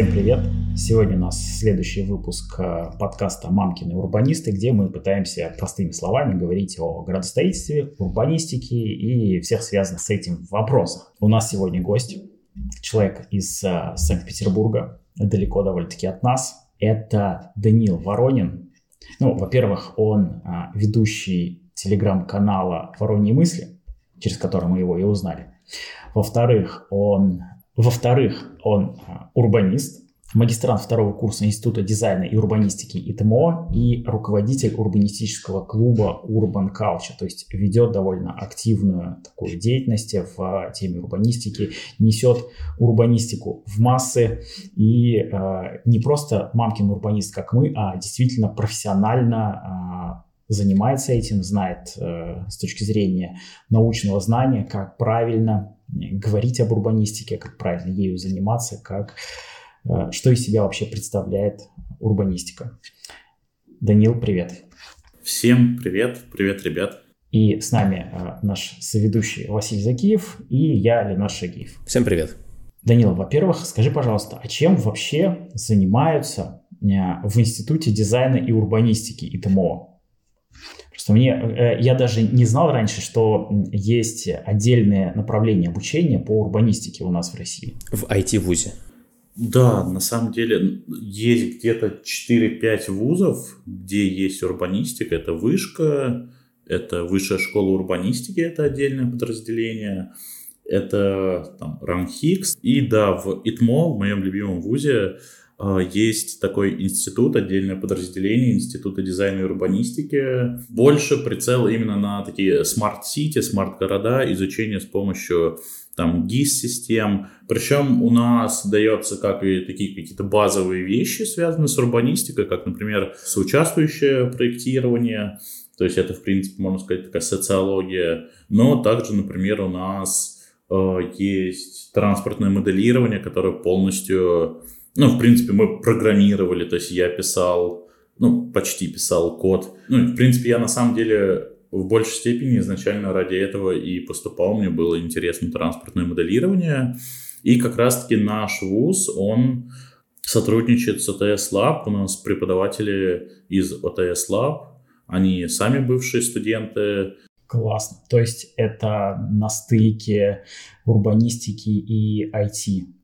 Всем привет! Сегодня у нас следующий выпуск э, подкаста «Мамкины урбанисты», где мы пытаемся простыми словами говорить о градостроительстве, урбанистике и всех связанных с этим вопросах. У нас сегодня гость, человек из э, Санкт-Петербурга, далеко довольно-таки от нас. Это Даниил Воронин. Ну, во-первых, он э, ведущий телеграм-канала «Вороньи мысли», через который мы его и узнали. Во-вторых, он во-вторых, он а, урбанист, магистрант второго курса Института дизайна и урбанистики ИТМО и руководитель урбанистического клуба Urban Culture, то есть ведет довольно активную такую деятельность в а, теме урбанистики, несет урбанистику в массы и э, не просто мамкин урбанист, как мы, а действительно профессионально э, занимается этим, знает э, с точки зрения научного знания, как правильно говорить об урбанистике, как правильно ею заниматься, как, э, что из себя вообще представляет урбанистика. Данил, привет. Всем привет, привет, ребят. И с нами э, наш соведущий Василий Закиев и я, Ленар Шагиев. Всем привет. Данил, во-первых, скажи, пожалуйста, а чем вообще занимаются э, в Институте дизайна и урбанистики ИТМО? Просто мне, э, я даже не знал раньше, что есть отдельное направление обучения по урбанистике у нас в России. В IT-вузе. Да, на самом деле есть где-то 4-5 вузов, где есть урбанистика. Это вышка, это высшая школа урбанистики, это отдельное подразделение. Это там РАМХИКС. И да, в ИТМО, в моем любимом вузе, есть такой институт, отдельное подразделение Института дизайна и урбанистики. Больше прицел именно на такие smart city, смарт-города, изучение с помощью там GIS-систем. Причем у нас дается как и такие какие-то базовые вещи, связанные с урбанистикой, как, например, соучаствующее проектирование, то есть это, в принципе, можно сказать, такая социология. Но также, например, у нас э, есть транспортное моделирование, которое полностью ну, в принципе, мы программировали, то есть я писал, ну, почти писал код. Ну, в принципе, я на самом деле в большей степени изначально ради этого и поступал. Мне было интересно транспортное моделирование. И как раз-таки наш вуз, он сотрудничает с ОТС Lab. У нас преподаватели из ОТС Lab. Они сами бывшие студенты. Классно. То есть это на стыке урбанистики и IT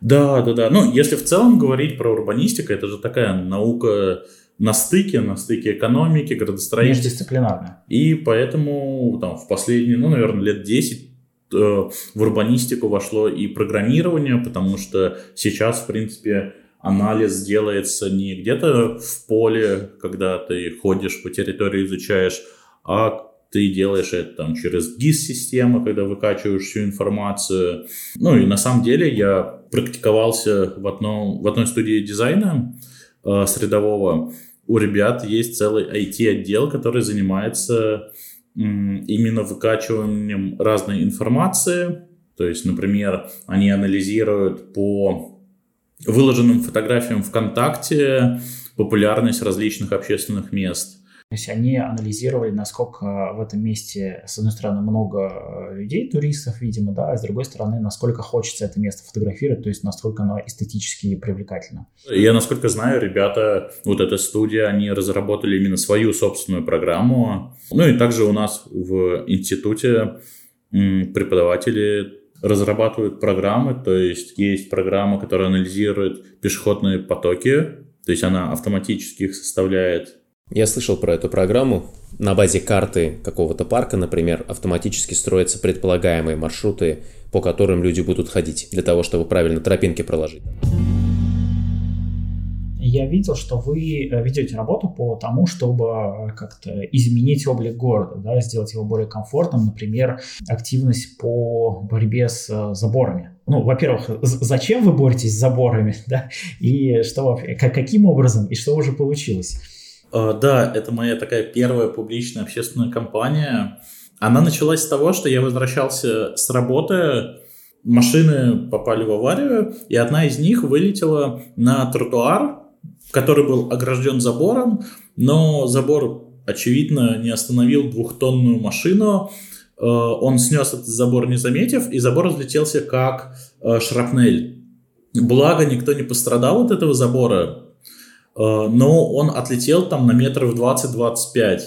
да, да, да. Ну, если в целом говорить про урбанистику, это же такая наука на стыке, на стыке экономики, градостроительства. Междисциплинарная. И поэтому там в последние, ну, наверное, лет 10 э, в урбанистику вошло и программирование, потому что сейчас, в принципе, анализ делается не где-то в поле, когда ты ходишь по территории, изучаешь, а ты делаешь это там через GIS-систему, когда выкачиваешь всю информацию. Ну и на самом деле я практиковался в, одном, в одной студии дизайна э, средового. У ребят есть целый IT-отдел, который занимается э, именно выкачиванием разной информации. То есть, например, они анализируют по выложенным фотографиям ВКонтакте популярность различных общественных мест – то есть они анализировали, насколько в этом месте, с одной стороны, много э, людей, туристов, видимо, да, а с другой стороны, насколько хочется это место фотографировать, то есть насколько оно эстетически привлекательно. Я, насколько знаю, ребята, вот эта студия, они разработали именно свою собственную программу. Ну и также у нас в институте преподаватели разрабатывают программы, то есть есть программа, которая анализирует пешеходные потоки, то есть она автоматически их составляет я слышал про эту программу. На базе карты какого-то парка, например, автоматически строятся предполагаемые маршруты, по которым люди будут ходить, для того, чтобы правильно тропинки проложить. Я видел, что вы э, ведете работу по тому, чтобы э, как-то изменить облик города, да, сделать его более комфортным, например, активность по борьбе с э, заборами. Ну, во-первых, зачем вы боретесь с заборами, да, и что, каким образом, и что уже получилось? Э, да, это моя такая первая публичная общественная кампания. Она началась с того, что я возвращался с работы, машины попали в аварию, и одна из них вылетела на тротуар, который был огражден забором, но забор, очевидно, не остановил двухтонную машину. Э, он снес этот забор, не заметив, и забор разлетелся как э, шрапнель. Благо, никто не пострадал от этого забора, но он отлетел там на метров 20-25.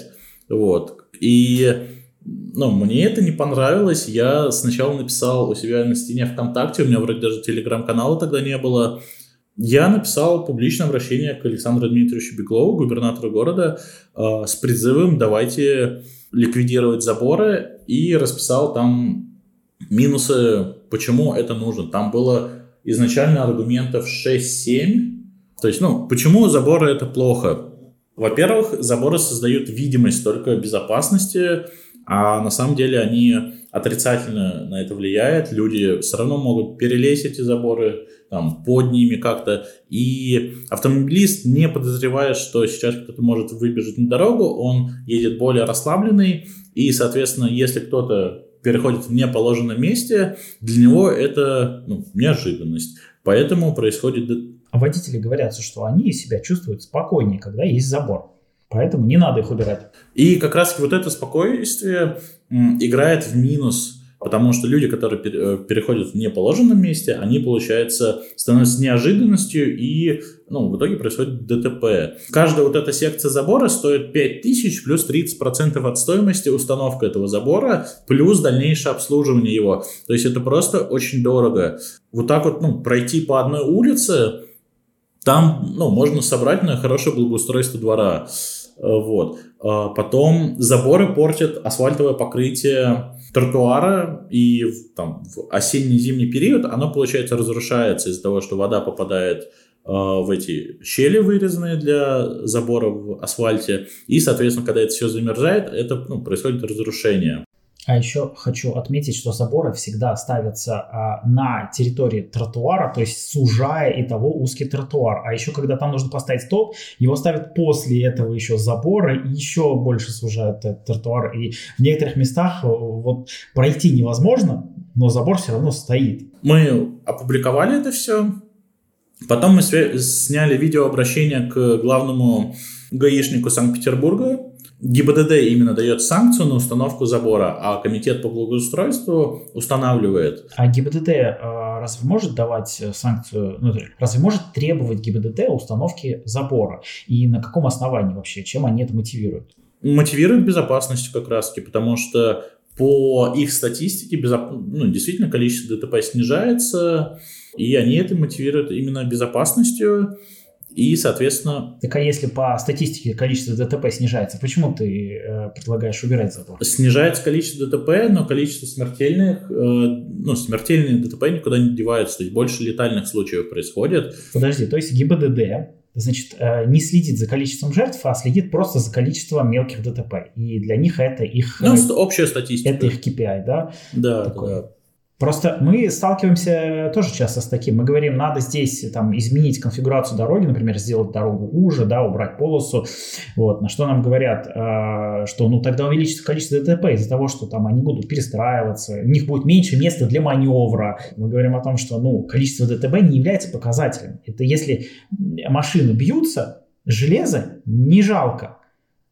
Вот. И ну, мне это не понравилось. Я сначала написал у себя на стене ВКонтакте, у меня вроде даже телеграм-канала тогда не было. Я написал публичное обращение к Александру Дмитриевичу Беглову, губернатору города, э, с призывом давайте ликвидировать заборы и расписал там минусы, почему это нужно. Там было изначально аргументов 6-7. То есть, ну, почему заборы это плохо? Во-первых, заборы создают видимость только безопасности, а на самом деле они отрицательно на это влияют. Люди все равно могут перелезть эти заборы, там, под ними как-то. И автомобилист, не подозревая, что сейчас кто-то может выбежать на дорогу, он едет более расслабленный. И, соответственно, если кто-то переходит в неположенном месте, для него это ну, неожиданность. Поэтому происходит... А водители говорят, что они себя чувствуют спокойнее, когда есть забор. Поэтому не надо их убирать. И как раз вот это спокойствие играет в минус Потому что люди, которые э, переходят в неположенном месте, они, получается, становятся неожиданностью и ну, в итоге происходит ДТП. Каждая вот эта секция забора стоит 5000 плюс 30% от стоимости установка этого забора плюс дальнейшее обслуживание его. То есть это просто очень дорого. Вот так вот ну, пройти по одной улице, там ну, можно собрать на хорошее благоустройство двора. Э, вот. А потом заборы портят асфальтовое покрытие тротуара, и там, в осенне-зимний период оно, получается, разрушается из-за того, что вода попадает э, в эти щели, вырезанные для забора в асфальте, и, соответственно, когда это все замерзает, это ну, происходит разрушение. А еще хочу отметить, что заборы всегда ставятся а, на территории тротуара, то есть сужая и того узкий тротуар. А еще когда там нужно поставить столб, его ставят после этого еще забора и еще больше сужают этот тротуар. И в некоторых местах э, вот пройти невозможно, но забор все равно стоит. Мы опубликовали это все. Потом мы сняли видеообращение к главному гаишнику Санкт-Петербурга, ГИБДД именно дает санкцию на установку забора, а комитет по благоустройству устанавливает. А ГИБДД э, разве может давать санкцию, ну, разве может требовать ГИБДД установки забора? И на каком основании вообще? Чем они это мотивируют? Мотивируют безопасностью как раз-таки, потому что по их статистике безоп... ну, действительно количество ДТП снижается, и они это мотивируют именно безопасностью. И, соответственно... Так а если по статистике количество ДТП снижается, почему ты э, предлагаешь убирать забор? Снижается количество ДТП, но количество смертельных, э, ну, смертельные ДТП никуда не деваются, то есть больше летальных случаев происходит. Подожди, то есть ГИБДД значит, э, не следит за количеством жертв, а следит просто за количеством мелких ДТП. И для них это их... Ну, общая статистика. Это их KPI, да? Да, Такое. да. Просто мы сталкиваемся тоже часто с таким. Мы говорим, надо здесь там, изменить конфигурацию дороги, например, сделать дорогу уже, да, убрать полосу. Вот. На что нам говорят, э, что ну тогда увеличится количество ДТП из-за того, что там они будут перестраиваться, у них будет меньше места для маневра. Мы говорим о том, что ну, количество ДТП не является показателем. Это если машины бьются, железо не жалко.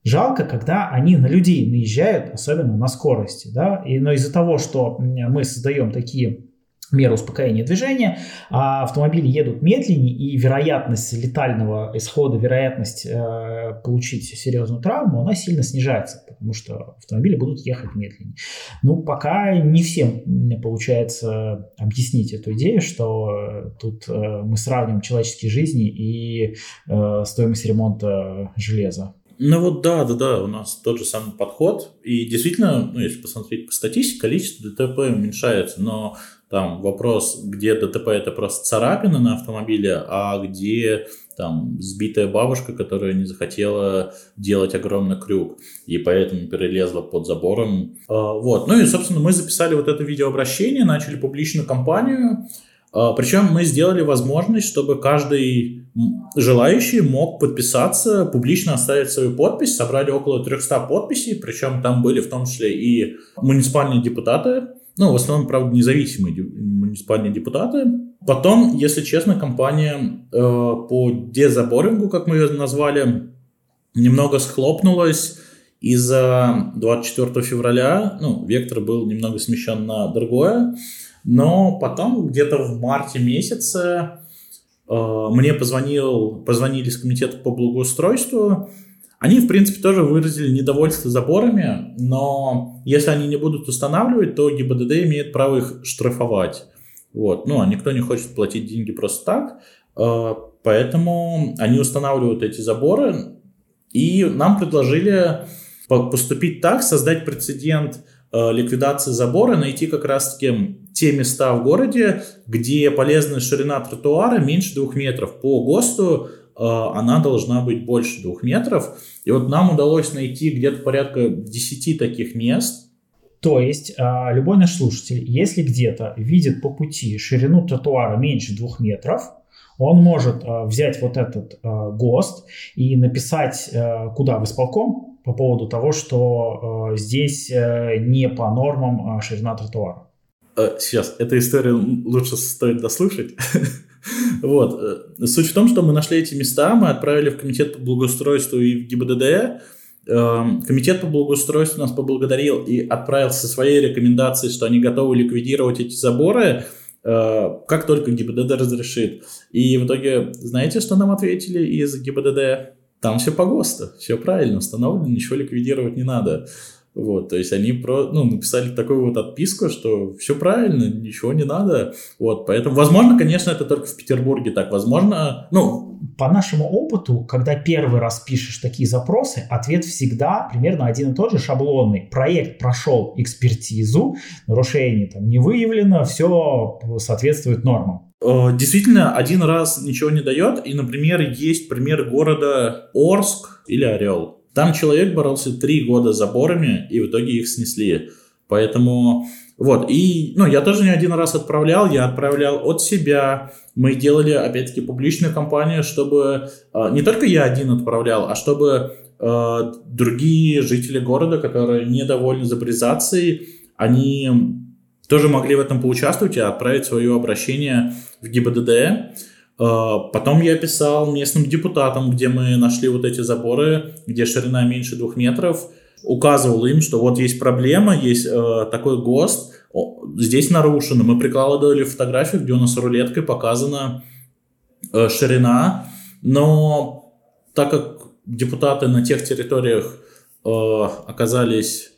Жалко, когда они на людей наезжают, особенно на скорости. Да? И, но из-за того, что мы создаем такие меры успокоения движения, а автомобили едут медленнее, и вероятность летального исхода, вероятность э, получить серьезную травму, она сильно снижается, потому что автомобили будут ехать медленнее. Ну, пока не всем получается объяснить эту идею, что тут э, мы сравним человеческие жизни и э, стоимость ремонта железа. Ну вот да, да, да, у нас тот же самый подход. И действительно, ну, если посмотреть по статистике, количество ДТП уменьшается, но там вопрос, где ДТП это просто царапина на автомобиле, а где там сбитая бабушка, которая не захотела делать огромный крюк, и поэтому перелезла под забором. А, вот. Ну и, собственно, мы записали вот это видеообращение, начали публичную кампанию, а, Причем мы сделали возможность, чтобы каждый желающий мог подписаться, публично оставить свою подпись. Собрали около 300 подписей, причем там были в том числе и муниципальные депутаты, ну, в основном, правда, независимые муниципальные депутаты. Потом, если честно, компания э, по дезаборингу, как мы ее назвали, немного схлопнулась из-за 24 февраля. Ну, вектор был немного смещен на другое. Но потом где-то в марте месяце мне позвонил, позвонили с комитета по благоустройству, они, в принципе, тоже выразили недовольство заборами, но если они не будут устанавливать, то ГИБДД имеет право их штрафовать. Вот. Ну, а никто не хочет платить деньги просто так, э, поэтому они устанавливают эти заборы, и нам предложили поступить так, создать прецедент э, ликвидации забора, найти как раз-таки те места в городе, где полезная ширина тротуара меньше двух метров. По ГОСТу э, она должна быть больше двух метров. И вот нам удалось найти где-то порядка 10 таких мест. То есть э, любой наш слушатель, если где-то видит по пути ширину тротуара меньше двух метров, он может взять вот этот ГОСТ и написать куда в исполком по поводу того, что здесь не по нормам ширина тротуара. Э, сейчас, эта история лучше стоит дослушать. Вот. Э, суть в том, что мы нашли эти места, мы отправили в комитет по благоустройству и в ГИБДД. Эм, комитет по благоустройству нас поблагодарил и отправил со своей рекомендацией, что они готовы ликвидировать эти заборы, э, как только ГИБДД разрешит. И в итоге, знаете, что нам ответили из ГИБДД? Там все по ГОСТу, все правильно установлено, ничего ликвидировать не надо. Вот, то есть они про, ну, написали такую вот отписку, что все правильно, ничего не надо. Вот, поэтому, возможно, конечно, это только в Петербурге так. Возможно, ну... По нашему опыту, когда первый раз пишешь такие запросы, ответ всегда примерно один и тот же, шаблонный. Проект прошел экспертизу, нарушений там не выявлено, все соответствует нормам. Э, действительно, один раз ничего не дает. И, например, есть пример города Орск или Орел там человек боролся три года с заборами, и в итоге их снесли. Поэтому вот, и, ну, я тоже не один раз отправлял, я отправлял от себя, мы делали, опять-таки, публичную кампанию, чтобы э, не только я один отправлял, а чтобы э, другие жители города, которые недовольны заборизацией, они тоже могли в этом поучаствовать и отправить свое обращение в ГИБДД. А, потом я писал местным депутатам, где мы нашли вот эти заборы, где ширина меньше двух метров. Указывал им, что вот есть проблема, есть э, такой ГОСТ, здесь нарушено. Мы прикладывали фотографию, где у нас рулеткой показана э, ширина, но так как депутаты на тех территориях э, оказались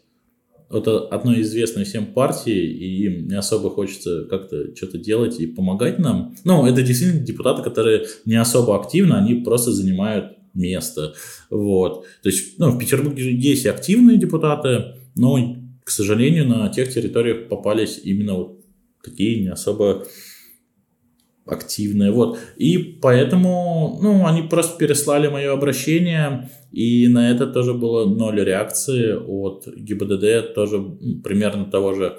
это одной известной всем партии, и им не особо хочется как-то что-то делать и помогать нам. Ну, это действительно депутаты, которые не особо активны, они просто занимают место. Вот. То есть, ну, в Петербурге есть активные депутаты, но, к сожалению, на тех территориях попались именно вот такие не особо активные. Вот. И поэтому, ну, они просто переслали мое обращение, и на это тоже было ноль реакции от ГИБДД, тоже примерно того же,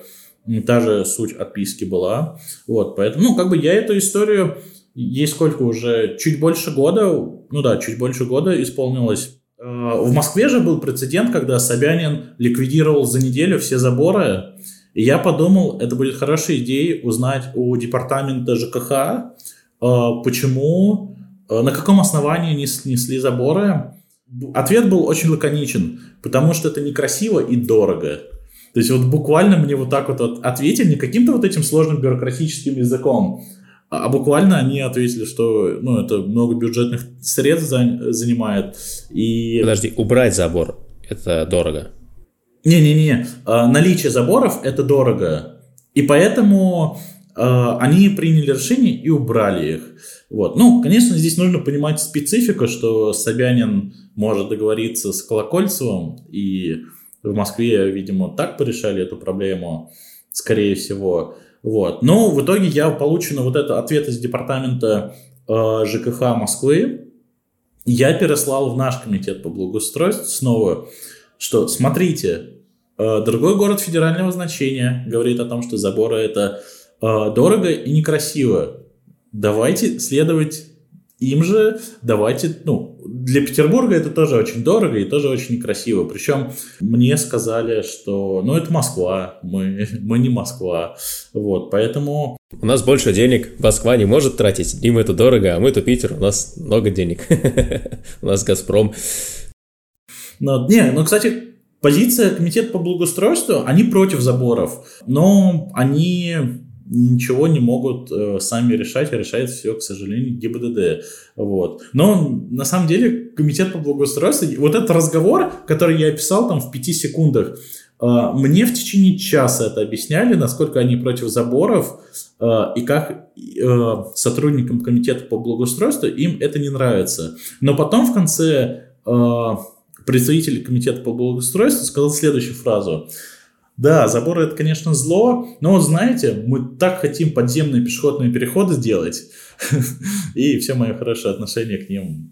та же суть отписки была. Вот, поэтому, ну, как бы я эту историю, ей сколько уже, чуть больше года, ну да, чуть больше года исполнилось. А, в Москве же был прецедент, когда Собянин ликвидировал за неделю все заборы, и я подумал, это будет хорошей идеей узнать у департамента ЖКХ, э, почему, э, на каком основании не снесли заборы. Ответ был очень лаконичен, потому что это некрасиво и дорого. То есть вот буквально мне вот так вот ответили не каким-то вот этим сложным бюрократическим языком, а, а буквально они ответили, что ну, это много бюджетных средств занимает. И... Подожди, убрать забор – это дорого. Не-не-не, а, наличие заборов это дорого. И поэтому э, они приняли решение и убрали их. Вот. Ну, конечно, здесь нужно понимать специфику, что Собянин может договориться с Колокольцевым, и в Москве, видимо, так порешали эту проблему, скорее всего. Вот. Но в итоге я получен вот этот ответ из департамента э, ЖКХ Москвы. Я переслал в наш комитет по благоустройству снова, что смотрите, другой город федерального значения говорит о том, что заборы это э, дорого и некрасиво. Давайте следовать им же, давайте, ну, для Петербурга это тоже очень дорого и тоже очень некрасиво. Причем мне сказали, что, ну, это Москва, мы, мы не Москва. Вот, поэтому... У нас больше денег, Москва не может тратить, им это дорого, а мы-то Питер, у нас много денег. У нас Газпром. Ну, не, ну, кстати, Позиция комитета по благоустройству, они против заборов, но они ничего не могут э, сами решать, а решает все, к сожалению, ГИБДД. Вот. Но на самом деле комитет по благоустройству, вот этот разговор, который я описал там в пяти секундах, э, мне в течение часа это объясняли, насколько они против заборов, э, и как э, сотрудникам комитета по благоустройству им это не нравится. Но потом в конце э, представитель комитета по благоустройству сказал следующую фразу – да, заборы это, конечно, зло, но вот знаете, мы так хотим подземные пешеходные переходы сделать, и все мое хорошее отношение к ним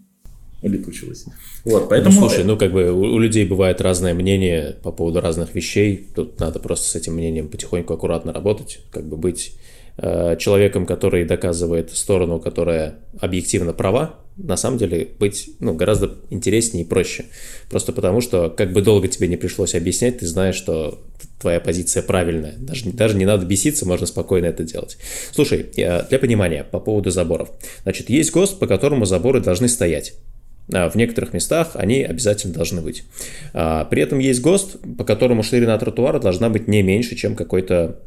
улетучилось. Вот, поэтому... Ну, слушай, ну как бы у, у людей бывает разное мнение по поводу разных вещей, тут надо просто с этим мнением потихоньку аккуратно работать, как бы быть человеком, который доказывает сторону, которая объективно права, на самом деле быть ну, гораздо интереснее и проще. Просто потому, что как бы долго тебе не пришлось объяснять, ты знаешь, что твоя позиция правильная. Даже, даже не надо беситься, можно спокойно это делать. Слушай, для понимания по поводу заборов. Значит, есть ГОСТ, по которому заборы должны стоять. А, в некоторых местах они обязательно должны быть. А, при этом есть ГОСТ, по которому ширина тротуара должна быть не меньше, чем какой-то,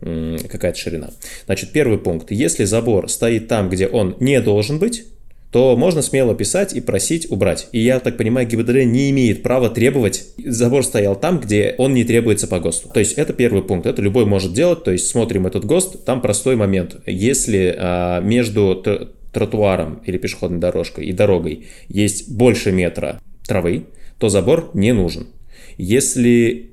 какая-то ширина. Значит, первый пункт. Если забор стоит там, где он не должен быть, то можно смело писать и просить убрать. И я так понимаю, ГИБДД не имеет права требовать, забор стоял там, где он не требуется по ГОСТу. То есть это первый пункт, это любой может делать, то есть смотрим этот ГОСТ, там простой момент. Если а, между тротуаром или пешеходной дорожкой и дорогой есть больше метра травы, то забор не нужен. Если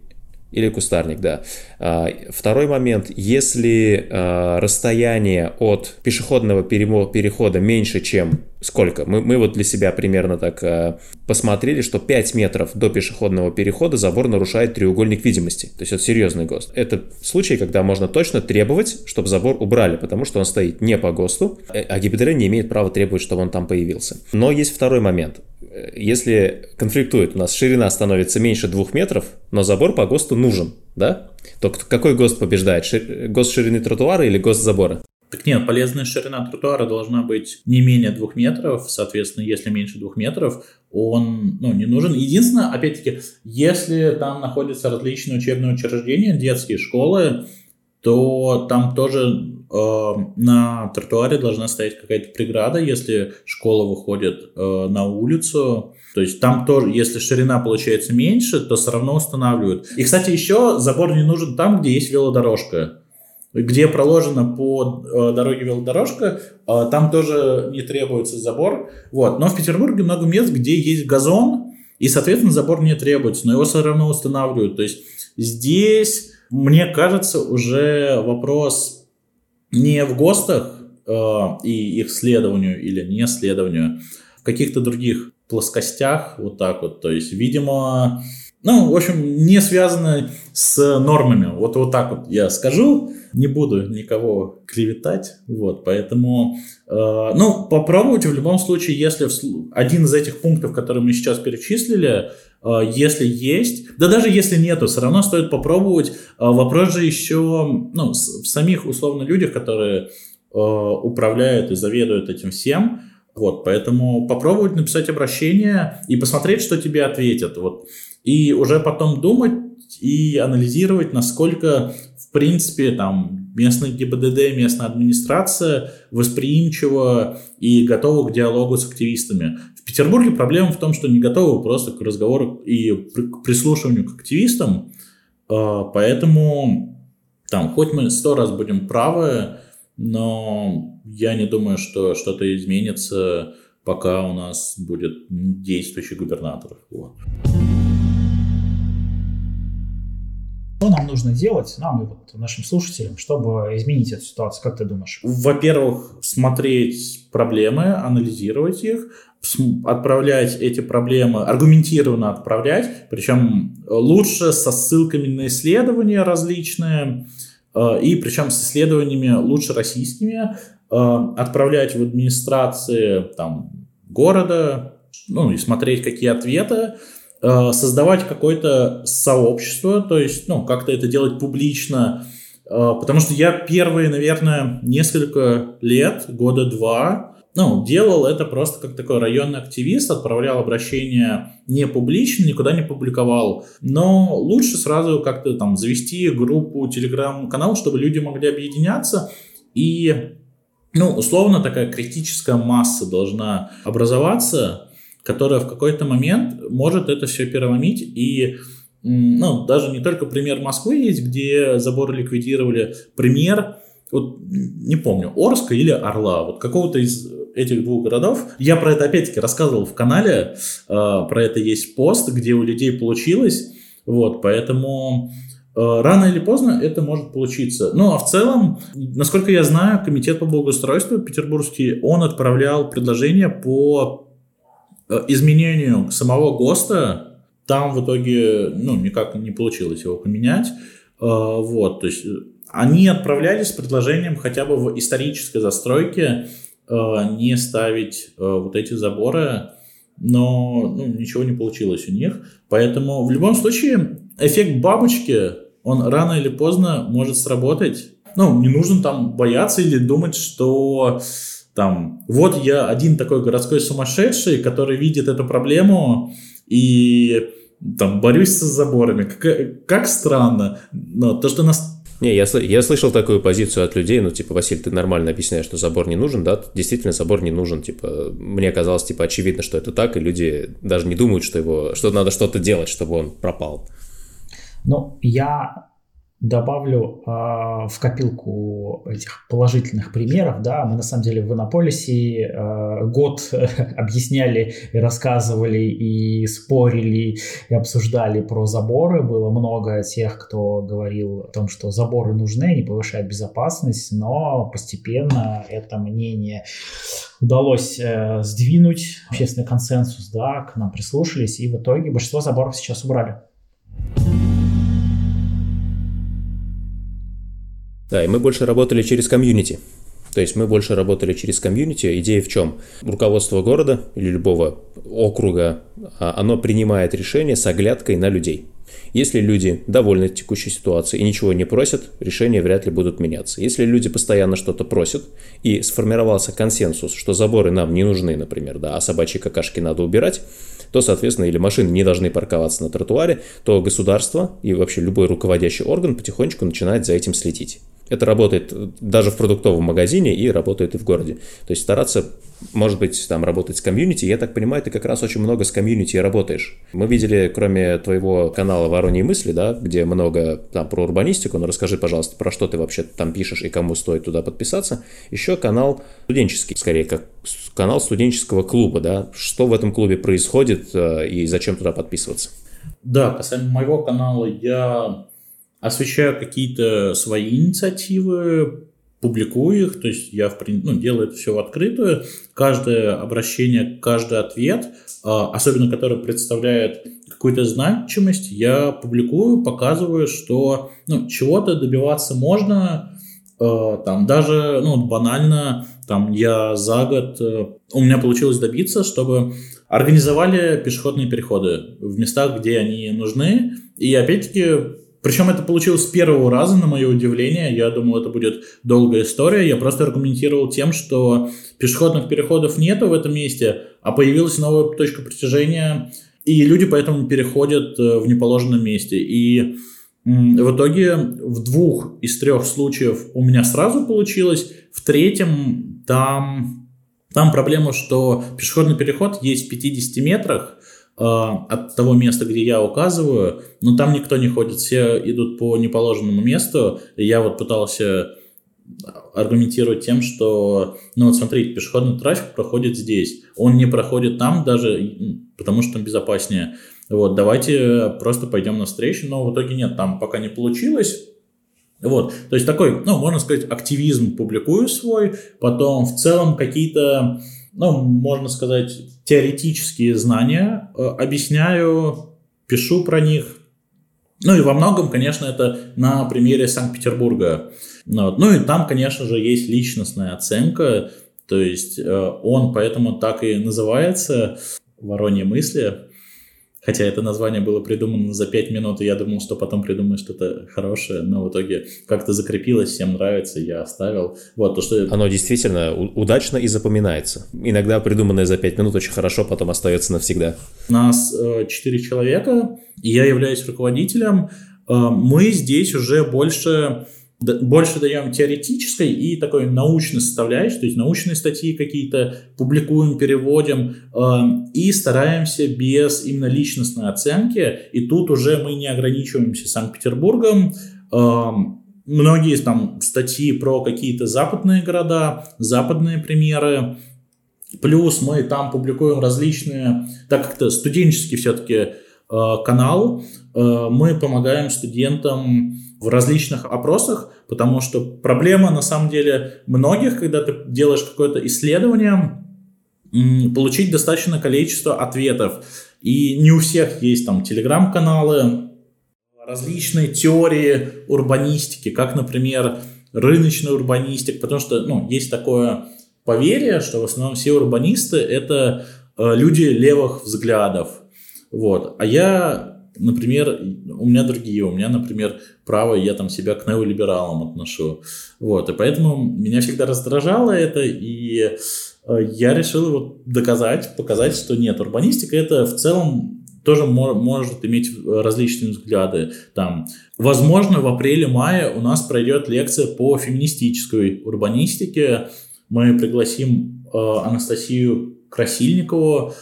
или кустарник, да. А, второй момент, если а, расстояние от пешеходного перехода меньше, чем сколько? Мы, мы вот для себя примерно так э, посмотрели, что 5 метров до пешеходного перехода забор нарушает треугольник видимости. То есть это серьезный ГОСТ. Это случай, когда можно точно требовать, чтобы забор убрали, потому что он стоит не по ГОСТу, э, а ГИБДД не имеет права требовать, чтобы он там появился. Но есть второй момент. Если конфликтует, у нас ширина становится меньше 2 метров, но забор по ГОСТу нужен, да? То какой ГОСТ побеждает? Шир... ГОСТ ширины тротуара или ГОСТ забора? Так нет, полезная ширина тротуара должна быть не менее двух метров, соответственно, если меньше двух метров, он ну, не нужен. Единственное, опять-таки, если там находятся различные учебные учреждения, детские школы, то там тоже э, на тротуаре должна стоять какая-то преграда, если школа выходит э, на улицу. То есть там тоже, если ширина получается меньше, то все равно устанавливают. И, кстати, еще забор не нужен там, где есть велодорожка где проложена по э, дороге велодорожка, э, там тоже не требуется забор. Вот. Но в Петербурге много мест, где есть газон, и, соответственно, забор не требуется, но его все равно устанавливают. То есть здесь, мне кажется, уже вопрос не в ГОСТах э, и их следованию или не следованию, в каких-то других плоскостях, вот так вот. То есть, видимо, ну, в общем, не связано с нормами. Вот, вот так вот я скажу, не буду никого клеветать, вот, поэтому, э, ну, попробуйте в любом случае, если один из этих пунктов, которые мы сейчас перечислили, если есть, да даже если нету, все равно стоит попробовать. Э, вопрос же еще, ну, в самих, условно, людях, которые э, управляют и заведуют этим всем, вот, поэтому попробовать написать обращение и посмотреть, что тебе ответят. Вот и уже потом думать и анализировать, насколько, в принципе, там местный ГИБДД, местная администрация восприимчива и готова к диалогу с активистами. В Петербурге проблема в том, что не готовы просто к разговору и к прислушиванию к активистам, а, поэтому там хоть мы сто раз будем правы, но я не думаю, что что-то изменится, пока у нас будет действующий губернатор. Вот. Что нам нужно делать, нам и вот нашим слушателям, чтобы изменить эту ситуацию? Как ты думаешь? Во-первых, смотреть проблемы, анализировать их, отправлять эти проблемы, аргументированно отправлять, причем лучше со ссылками на исследования различные, э, и причем с исследованиями лучше российскими, э, отправлять в администрации там, города, ну и смотреть, какие ответы, создавать какое-то сообщество, то есть, ну, как-то это делать публично, э, потому что я первые, наверное, несколько лет, года два, ну, делал это просто как такой районный активист, отправлял обращения не публично, никуда не публиковал, но лучше сразу как-то там завести группу, телеграм-канал, чтобы люди могли объединяться. И, ну, условно такая критическая масса должна образоваться, которая в какой-то момент может это все переломить и ну, даже не только пример Москвы есть, где заборы ликвидировали, пример, вот не помню, Орска или Орла, вот какого-то из этих двух городов. Я про это опять-таки рассказывал в канале, э, про это есть пост, где у людей получилось, вот, поэтому э, рано или поздно это может получиться. Ну, а в целом, насколько я знаю, комитет по благоустройству петербургский, он отправлял предложение по изменению самого ГОСТа там в итоге, ну, никак не получилось его поменять. А, вот, то есть они отправлялись с предложением хотя бы в исторической застройке не ставить вот эти заборы, но ну, ничего не получилось у них. Поэтому в любом случае эффект бабочки, он рано или поздно может сработать. Ну, не нужно там бояться или думать, что там, вот я один такой городской сумасшедший, который видит эту проблему, и там борюсь с заборами. Как, как странно. Но то, что нас не, я, я слышал такую позицию от людей, ну, типа, Василий, ты нормально объясняешь, что забор не нужен, да? Действительно, забор не нужен, типа, мне казалось, типа, очевидно, что это так, и люди даже не думают, что его, что надо что-то делать, чтобы он пропал. Ну, я добавлю э, в копилку этих положительных примеров. Да, мы на самом деле в Иннополисе э, год объясняли и рассказывали и спорили и обсуждали про заборы. Было много тех, кто говорил о том, что заборы нужны, они повышают безопасность, но постепенно это мнение удалось э, сдвинуть общественный консенсус, да, к нам прислушались, и в итоге большинство заборов сейчас убрали. Да, и мы больше работали через комьюнити. То есть мы больше работали через комьюнити. Идея в чем? Руководство города или любого округа, а, оно принимает решение с оглядкой на людей. Если люди довольны текущей ситуацией и ничего не просят, решения вряд ли будут меняться. Если люди постоянно что-то просят и сформировался консенсус, что заборы нам не нужны, например, да, а собачьи какашки надо убирать, то, соответственно, или машины не должны парковаться на тротуаре, то государство и вообще любой руководящий орган потихонечку начинает за этим следить. Это работает даже в продуктовом магазине и работает и в городе. То есть стараться, может быть, там работать с комьюнити. Я так понимаю, ты как раз очень много с комьюнити работаешь. Мы видели, кроме твоего канала «Вороньи мысли», да, где много там про урбанистику, но расскажи, пожалуйста, про что ты вообще там пишешь и кому стоит туда подписаться. Еще канал студенческий, скорее, как канал студенческого клуба, да. Что в этом клубе происходит э, и зачем туда подписываться? Да, касаемо моего канала, я освещаю какие-то свои инициативы, публикую их, то есть я в, ну, делаю это все в открытую. Каждое обращение, каждый ответ, а, особенно который представляет какую-то значимость, я публикую, показываю, что ну, чего-то добиваться можно, а, там даже ну, банально, там я за год, э, у меня получилось добиться, чтобы организовали пешеходные переходы в местах, где они нужны, и опять-таки причем это получилось с первого раза, на мое удивление. Я думал, это будет долгая история. Я просто аргументировал тем, что пешеходных переходов нету в этом месте, а появилась новая точка притяжения, и люди поэтому переходят э, в неположенном месте. И в итоге в двух из трех случаев у меня сразу получилось, в третьем там, там проблема, что пешеходный переход есть в 50 метрах, от того места, где я указываю, но там никто не ходит, все идут по неположенному месту. Я вот пытался аргументировать тем, что, ну вот смотрите, пешеходный трафик проходит здесь, он не проходит там даже, потому что там безопаснее. Вот, давайте просто пойдем навстречу, но в итоге нет, там пока не получилось. Вот, то есть такой, ну, можно сказать, активизм публикую свой, потом в целом какие-то ну, можно сказать, теоретические знания, э, объясняю, пишу про них. Ну и во многом, конечно, это на примере Санкт-Петербурга. Ну, ну и там, конечно же, есть личностная оценка, то есть э, он поэтому так и называется «Вороньи мысли». Хотя это название было придумано за 5 минут, и я думал, что потом придумаю что-то хорошее, но в итоге как-то закрепилось, всем нравится, я оставил. Вот, то, что... Оно действительно удачно и запоминается. Иногда придуманное за 5 минут очень хорошо потом остается навсегда. Нас э, 4 человека, и я являюсь руководителем. Э, мы здесь уже больше больше даем теоретической и такой научной составляющей, то есть научные статьи какие-то публикуем, переводим э, и стараемся без именно личностной оценки. И тут уже мы не ограничиваемся Санкт-Петербургом. Э, многие там статьи про какие-то западные города, западные примеры. Плюс мы там публикуем различные, так как это студенческий все-таки э, канал, э, мы помогаем студентам в различных опросах, потому что проблема на самом деле многих, когда ты делаешь какое-то исследование, получить достаточное количество ответов. И не у всех есть там телеграм-каналы, различные теории урбанистики, как, например, рыночная урбанистика, потому что ну, есть такое поверье, что в основном все урбанисты – это э, люди левых взглядов. Вот. А я например, у меня другие, у меня, например, право, я там себя к неолибералам отношу. Вот, и поэтому меня всегда раздражало это, и э, я решил вот доказать, показать, что нет, урбанистика это в целом тоже может иметь различные взгляды. Там, возможно, в апреле-мае у нас пройдет лекция по феминистической урбанистике. Мы пригласим э, Анастасию Красильникову,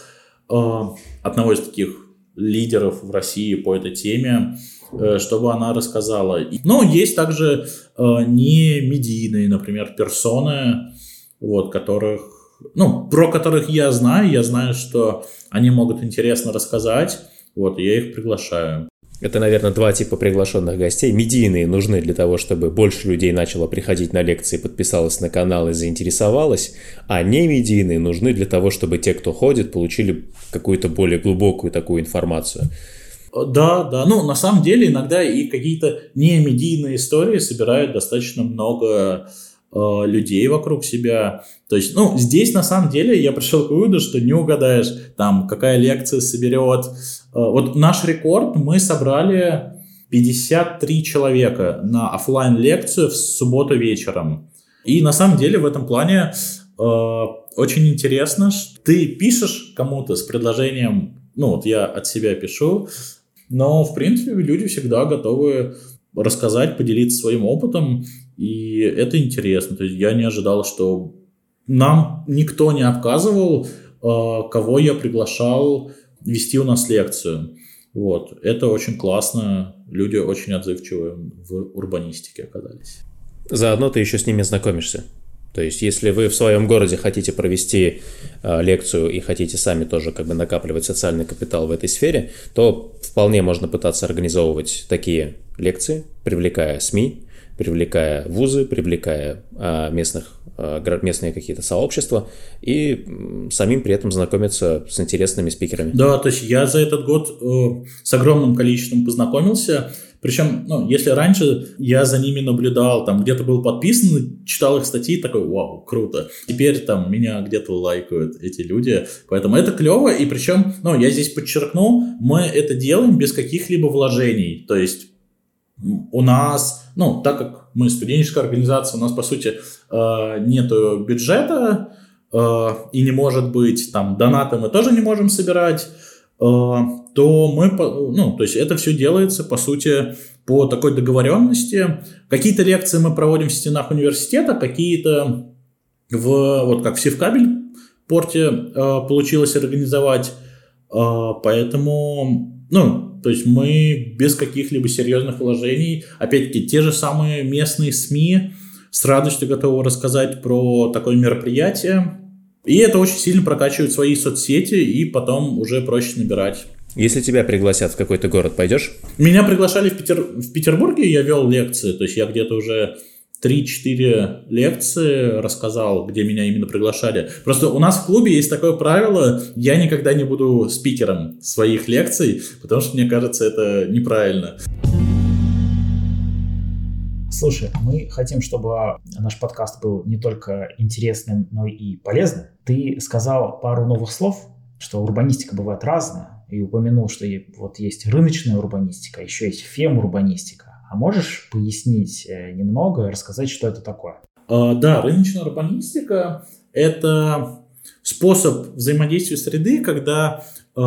э, одного из таких лидеров в России по этой теме, э, чтобы она рассказала. Но есть также э, не медийные, например, персоны, вот, которых, ну, про которых я знаю, я знаю, что они могут интересно рассказать, вот, я их приглашаю. Это, наверное, два типа приглашенных гостей. Медийные нужны для того, чтобы больше людей начало приходить на лекции, подписалось на канал и заинтересовалось, а не медийные нужны для того, чтобы те, кто ходит, получили какую-то более глубокую такую информацию. Да, да. Ну, на самом деле, иногда и какие-то не медийные истории собирают достаточно много Э, людей вокруг себя. То есть, ну, здесь на самом деле я пришел к выводу, что не угадаешь, там, какая лекция соберет. Э, вот наш рекорд мы собрали 53 человека на офлайн лекцию в субботу вечером. И на самом деле в этом плане э, очень интересно, что ты пишешь кому-то с предложением, ну вот я от себя пишу, но в принципе люди всегда готовы рассказать, поделиться своим опытом. И это интересно. То есть я не ожидал, что нам никто не отказывал, а, кого я приглашал вести у нас лекцию. Вот. Это очень классно. Люди очень отзывчивые в урбанистике оказались. Заодно ты еще с ними знакомишься. То есть, если вы в своем городе хотите провести э, лекцию и хотите сами тоже как бы накапливать социальный капитал в этой сфере, то вполне можно пытаться организовывать такие лекции, привлекая СМИ, привлекая вузы, привлекая а, местных, местные какие-то сообщества и самим при этом знакомиться с интересными спикерами. Да, то есть я за этот год э, с огромным количеством познакомился. Причем, ну, если раньше я за ними наблюдал, там где-то был подписан, читал их статьи, такой, вау, круто. Теперь там меня где-то лайкают эти люди, поэтому это клево. И причем, ну, я здесь подчеркну, мы это делаем без каких-либо вложений. То есть у нас, ну, так как мы студенческая организация, у нас, по сути, э, нет бюджета, э, и не может быть, там, донаты мы тоже не можем собирать, э, то мы, ну, то есть это все делается, по сути, по такой договоренности. Какие-то лекции мы проводим в стенах университета, какие-то в, вот как в Севкабель порте получилось организовать, поэтому, ну, то есть мы без каких-либо серьезных вложений, опять-таки, те же самые местные СМИ с радостью готовы рассказать про такое мероприятие. И это очень сильно прокачивает свои соцсети, и потом уже проще набирать. Если тебя пригласят в какой-то город, пойдешь? Меня приглашали в, Петер... в Петербурге, я вел лекции, то есть я где-то уже 3-4 лекции рассказал, где меня именно приглашали. Просто у нас в клубе есть такое правило, я никогда не буду спикером своих лекций, потому что мне кажется, это неправильно. Слушай, мы хотим, чтобы наш подкаст был не только интересным, но и полезным. Ты сказал пару новых слов, что урбанистика бывает разная, и упомянул, что вот есть рыночная урбанистика, еще есть фем-урбанистика. А можешь пояснить э, немного, рассказать, что это такое? А, да, рыночная урбанистика – это способ взаимодействия среды, когда э,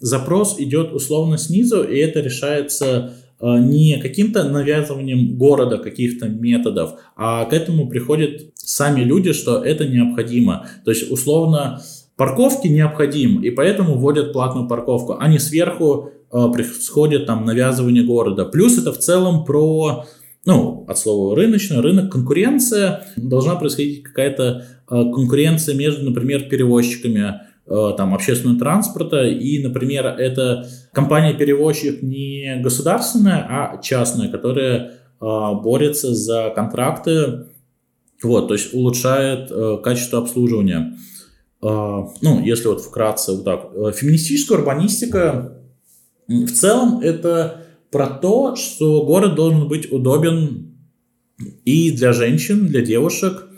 запрос идет условно снизу, и это решается э, не каким-то навязыванием города каких-то методов, а к этому приходят сами люди, что это необходимо. То есть, условно, парковки необходим, и поэтому вводят платную парковку, а не сверху э, происходит там навязывание города. Плюс это в целом про, ну, от слова рыночный, рынок, конкуренция. Должна происходить какая-то э, конкуренция между, например, перевозчиками э, там, общественного транспорта, и, например, это компания-перевозчик не государственная, а частная, которая э, борется за контракты, вот, то есть улучшает э, качество обслуживания. А, ну, если вот вкратце вот так, э, феминистическая урбанистика в целом это про то, что город должен быть удобен и для женщин, для девушек.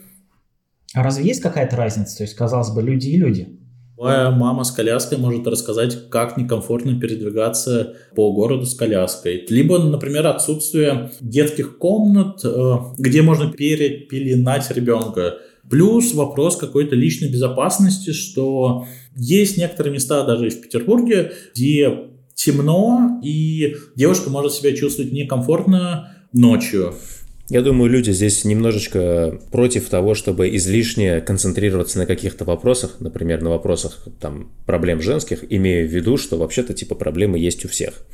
А разве есть какая-то разница? То есть, казалось бы, люди и люди. Твоя мама с коляской может рассказать, как некомфортно передвигаться по городу с коляской. Либо, например, отсутствие детских комнат, э, где можно перепеленать ребенка. Плюс вопрос какой-то личной безопасности, что есть некоторые места даже и в Петербурге, где темно, и девушка может себя чувствовать некомфортно ночью. Я думаю, люди здесь немножечко против того, чтобы излишне концентрироваться на каких-то вопросах, например, на вопросах там, проблем женских, имея в виду, что вообще-то типа проблемы есть у всех.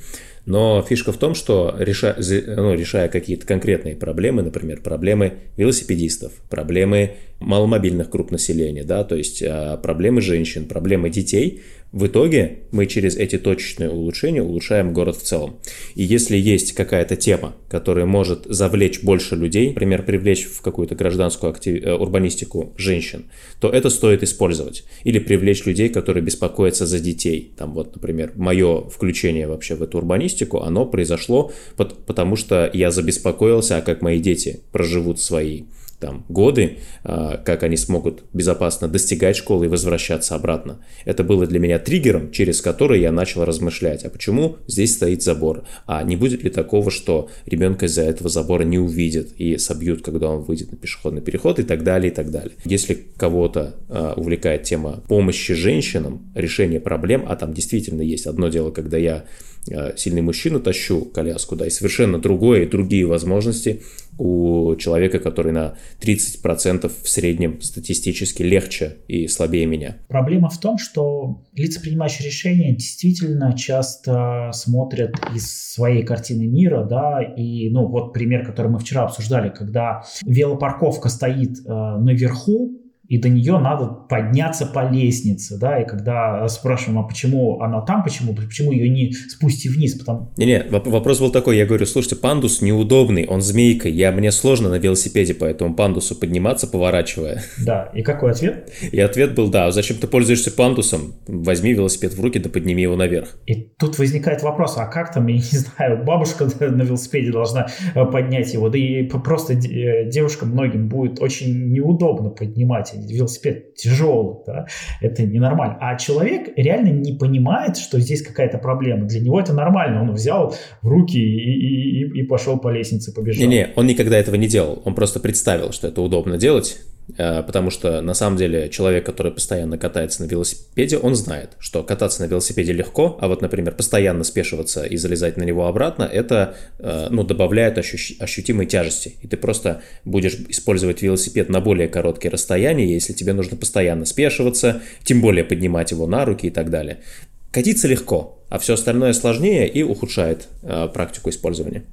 Но фишка в том, что реша, ну, решая какие-то конкретные проблемы, например, проблемы велосипедистов, проблемы маломобильных групп населения, да, то есть а, проблемы женщин, проблемы детей, в итоге мы через эти точечные улучшения улучшаем город в целом. И если есть какая-то тема, которая может завлечь больше людей, например, привлечь в какую-то гражданскую актив... Э, урбанистику женщин, то это стоит использовать. Или привлечь людей, которые беспокоятся за детей. Там вот, например, мое включение вообще в эту урбанистику, оно произошло потому, что я забеспокоился, а как мои дети проживут свои там, годы, а, как они смогут безопасно достигать школы и возвращаться обратно. Это было для меня триггером, через который я начал размышлять, а почему здесь стоит забор? А не будет ли такого, что ребенка из-за этого забора не увидят и собьют, когда он выйдет на пешеходный переход и так далее, и так далее. Если кого-то э, увлекает тема помощи женщинам, решения проблем, а там действительно есть одно дело, когда я сильный мужчина, тащу коляску, да, и совершенно другое, и другие возможности у человека, который на 30% в среднем статистически легче и слабее меня. Проблема в том, что лица, принимающие решения, действительно часто смотрят из своей картины мира, да, и, ну, вот пример, который мы вчера обсуждали, когда велопарковка стоит э, наверху, и до нее надо подняться по лестнице, да, и когда спрашиваем, а почему она там, почему, почему ее не спусти вниз, потому... Не-не, вопрос был такой, я говорю, слушайте, пандус неудобный, он змейка, я, мне сложно на велосипеде по этому пандусу подниматься, поворачивая. Да, и какой ответ? И ответ был, да, зачем ты пользуешься пандусом, возьми велосипед в руки, да подними его наверх. И тут возникает вопрос, а как там, я не знаю, бабушка на велосипеде должна э, поднять его, да и просто э, девушкам многим будет очень неудобно поднимать велосипед тяжелый, да, это ненормально. А человек реально не понимает, что здесь какая-то проблема. Для него это нормально. Он взял в руки и, и, и пошел по лестнице, побежал. Не-не, он никогда этого не делал. Он просто представил, что это удобно делать, потому что на самом деле человек, который постоянно катается на велосипеде, он знает, что кататься на велосипеде легко, а вот, например, постоянно спешиваться и залезать на него обратно, это, э, ну, добавляет ощу- ощутимой тяжести, и ты просто будешь использовать велосипед на более короткие расстояния, если тебе нужно постоянно спешиваться, тем более поднимать его на руки и так далее. Катиться легко, а все остальное сложнее и ухудшает э, практику использования.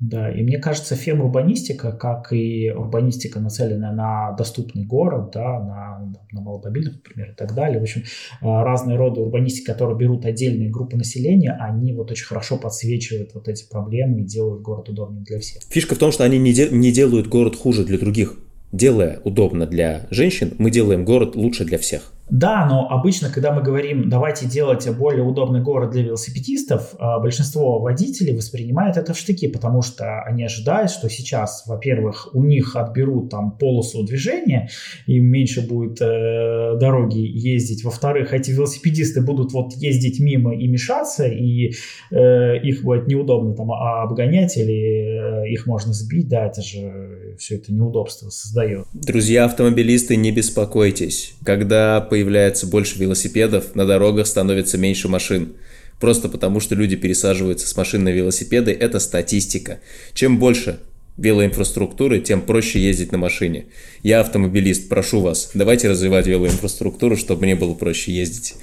Да, и мне кажется, фем-урбанистика, как и урбанистика, нацеленная на доступный город, да, на, на маломобильных, например, и так далее, в общем, а, разные роды урбанистики, которые берут отдельные группы населения, они вот очень хорошо подсвечивают вот эти проблемы и делают город удобнее для всех. Фишка в том, что они не, де- не делают город хуже для других. Делая удобно для женщин, мы делаем город лучше для всех. Да, но обычно, когда мы говорим, давайте делать более удобный город для велосипедистов, а, большинство водителей воспринимают это в штыки, потому что они ожидают, что сейчас, во-первых, у них отберут там полосу движения, им меньше будет э, дороги ездить, во-вторых, эти велосипедисты будут вот ездить мимо и мешаться, и э, их будет неудобно там обгонять или э, их можно сбить, да, это же все это неудобство создает. Друзья автомобилисты, не беспокойтесь, когда по появляется больше велосипедов, на дорогах становится меньше машин. Просто потому, что люди пересаживаются с машин на велосипеды, это статистика. Чем больше велоинфраструктуры, тем проще ездить на машине. Я автомобилист, прошу вас, давайте развивать велоинфраструктуру, чтобы мне было проще ездить.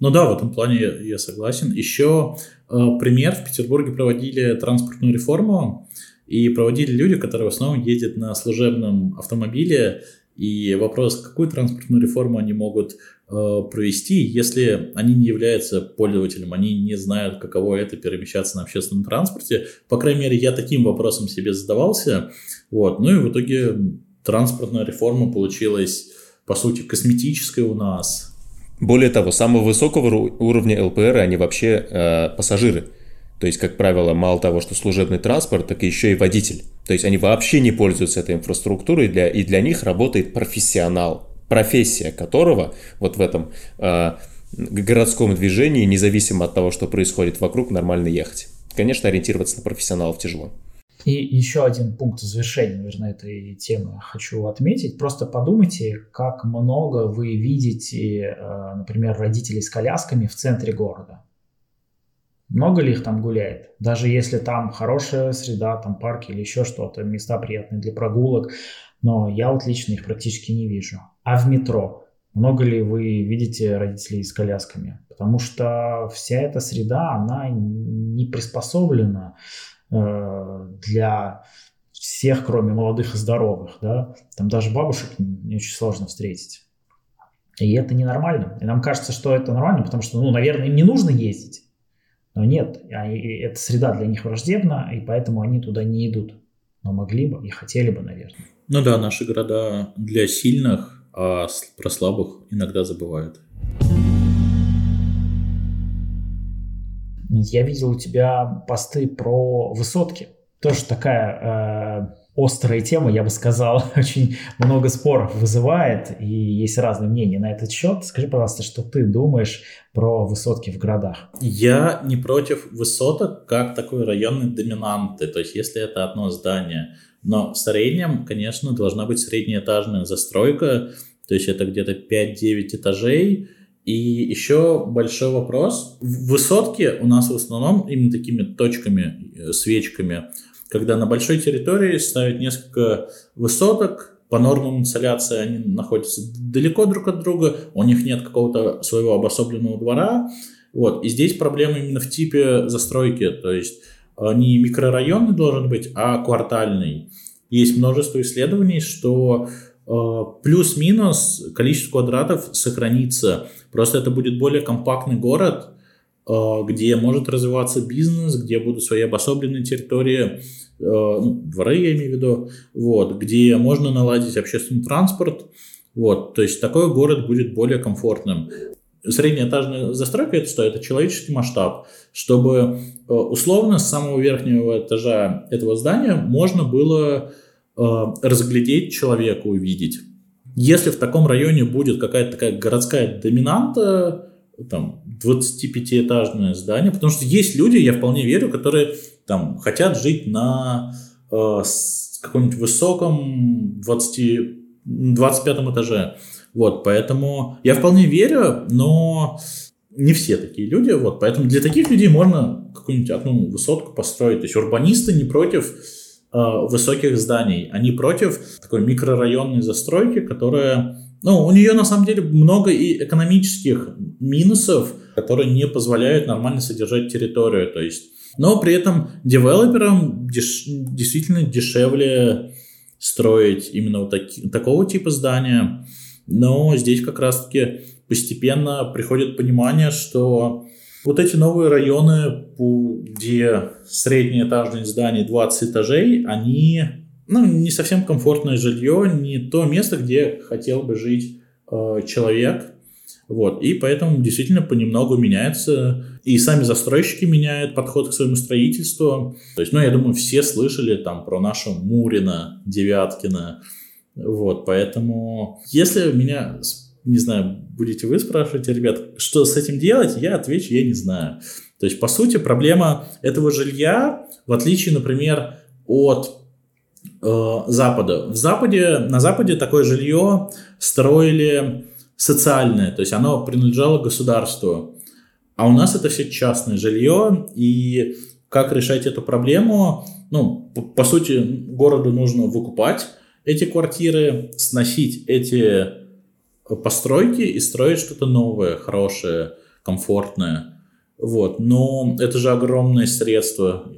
Ну да, в этом плане я согласен. Еще э, пример, в Петербурге проводили транспортную реформу, и проводили люди, которые в основном ездят на служебном автомобиле, и вопрос, какую транспортную реформу они могут э, провести, если они не являются пользователем, они не знают, каково это перемещаться на общественном транспорте. По крайней мере, я таким вопросом себе задавался. Вот. Ну и в итоге транспортная реформа получилась, по сути, косметической у нас. Более того, самого высокого уровня ЛПР они вообще э, пассажиры. То есть, как правило, мало того, что служебный транспорт, так еще и водитель. То есть они вообще не пользуются этой инфраструктурой, для, и для них работает профессионал, профессия которого вот в этом э, городском движении, независимо от того, что происходит вокруг, нормально ехать. Конечно, ориентироваться на профессионалов тяжело. И еще один пункт завершения, наверное, этой темы хочу отметить. Просто подумайте, как много вы видите, э, например, родителей с колясками в центре города. Много ли их там гуляет? Даже если там хорошая среда, там парки или еще что-то, места приятные для прогулок, но я вот лично их практически не вижу. А в метро? Много ли вы видите родителей с колясками? Потому что вся эта среда, она не приспособлена э, для всех, кроме молодых и здоровых. Да? Там даже бабушек не очень сложно встретить. И это ненормально. И нам кажется, что это нормально, потому что, ну, наверное, им не нужно ездить. Но нет, эта среда для них враждебна, и поэтому они туда не идут. Но могли бы и хотели бы, наверное. Ну да, наши города для сильных, а про слабых иногда забывают. Я видел у тебя посты про высотки. Тоже такая э, острая тема, я бы сказал, очень много споров вызывает, и есть разные мнения на этот счет. Скажи, пожалуйста, что ты думаешь про высотки в городах? Я не против высоток как такой районной доминанты, то есть если это одно здание, но в среднем, конечно, должна быть среднеэтажная застройка, то есть это где-то 5-9 этажей, и еще большой вопрос. Высотки у нас в основном именно такими точками, э, свечками когда на большой территории ставят несколько высоток, по нормам инсоляции они находятся далеко друг от друга, у них нет какого-то своего обособленного двора. Вот. И здесь проблема именно в типе застройки, то есть э, не микрорайонный должен быть, а квартальный. Есть множество исследований, что э, плюс-минус количество квадратов сохранится. Просто это будет более компактный город, где может развиваться бизнес, где будут свои обособленные территории, э, ну, дворы я имею в виду, вот, где можно наладить общественный транспорт, вот, то есть такой город будет более комфортным. Среднеэтажная застройка это что? Это человеческий масштаб, чтобы э, условно с самого верхнего этажа этого здания можно было разглядеть человека, увидеть. Если в таком районе будет какая-то такая городская доминанта, там, 25-этажное здание, потому что есть люди, я вполне верю, которые там хотят жить на э, каком-нибудь высоком 20, 25 этаже. Вот, поэтому я вполне верю, но не все такие люди, вот, поэтому для таких людей можно какую-нибудь одну высотку построить. То есть урбанисты не против э, высоких зданий, они против такой микрорайонной застройки, которая ну, у нее на самом деле много и экономических минусов, которые не позволяют нормально содержать территорию. То есть, но при этом девелоперам деш, действительно дешевле строить именно вот таки, такого типа здания. Но здесь как раз-таки постепенно приходит понимание, что вот эти новые районы, где средние этажные здания 20 этажей, они ну, не совсем комфортное жилье, не то место, где хотел бы жить э, человек. Вот. И поэтому действительно понемногу меняется. И сами застройщики меняют подход к своему строительству. То есть, ну, я думаю, все слышали там про нашу Мурина, Девяткина. Вот, поэтому, если меня, не знаю, будете вы спрашивать, ребят, что с этим делать, я отвечу, я не знаю. То есть, по сути, проблема этого жилья, в отличие, например, от э, Запада. В Западе, на Западе такое жилье строили социальное, то есть оно принадлежало государству. А у нас это все частное жилье, и как решать эту проблему? Ну, по, по сути, городу нужно выкупать эти квартиры, сносить эти постройки и строить что-то новое, хорошее, комфортное. Вот. Но это же огромные средства.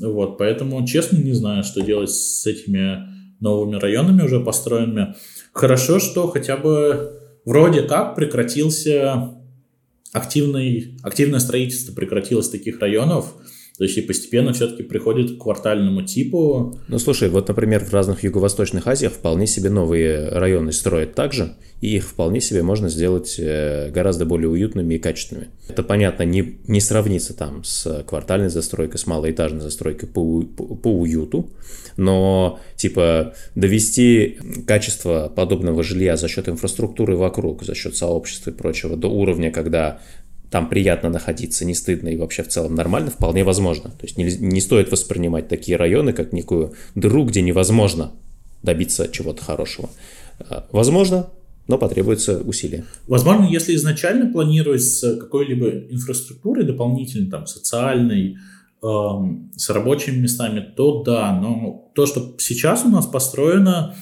Вот. Поэтому, честно, не знаю, что делать с этими новыми районами уже построенными. Хорошо, что хотя бы вроде как прекратился активный, активное строительство прекратилось таких районов. То есть и постепенно все-таки приходит к квартальному типу. Ну слушай, вот, например, в разных юго-восточных Азиях вполне себе новые районы строят также, и их вполне себе можно сделать э, гораздо более уютными и качественными. Это, понятно, не, не сравнится там с квартальной застройкой, с малоэтажной застройкой по, по, по уюту, но типа довести качество подобного жилья за счет инфраструктуры вокруг, за счет сообщества и прочего до уровня, когда там приятно находиться, не стыдно и вообще в целом нормально, вполне возможно. То есть не, не стоит воспринимать такие районы как некую дыру, где невозможно добиться чего-то хорошего. А, возможно, но потребуется усилия. Возможно, если изначально планировать с какой-либо инфраструктурой дополнительной, там, социальной, эм, с рабочими местами, то да, но то, что сейчас у нас построено,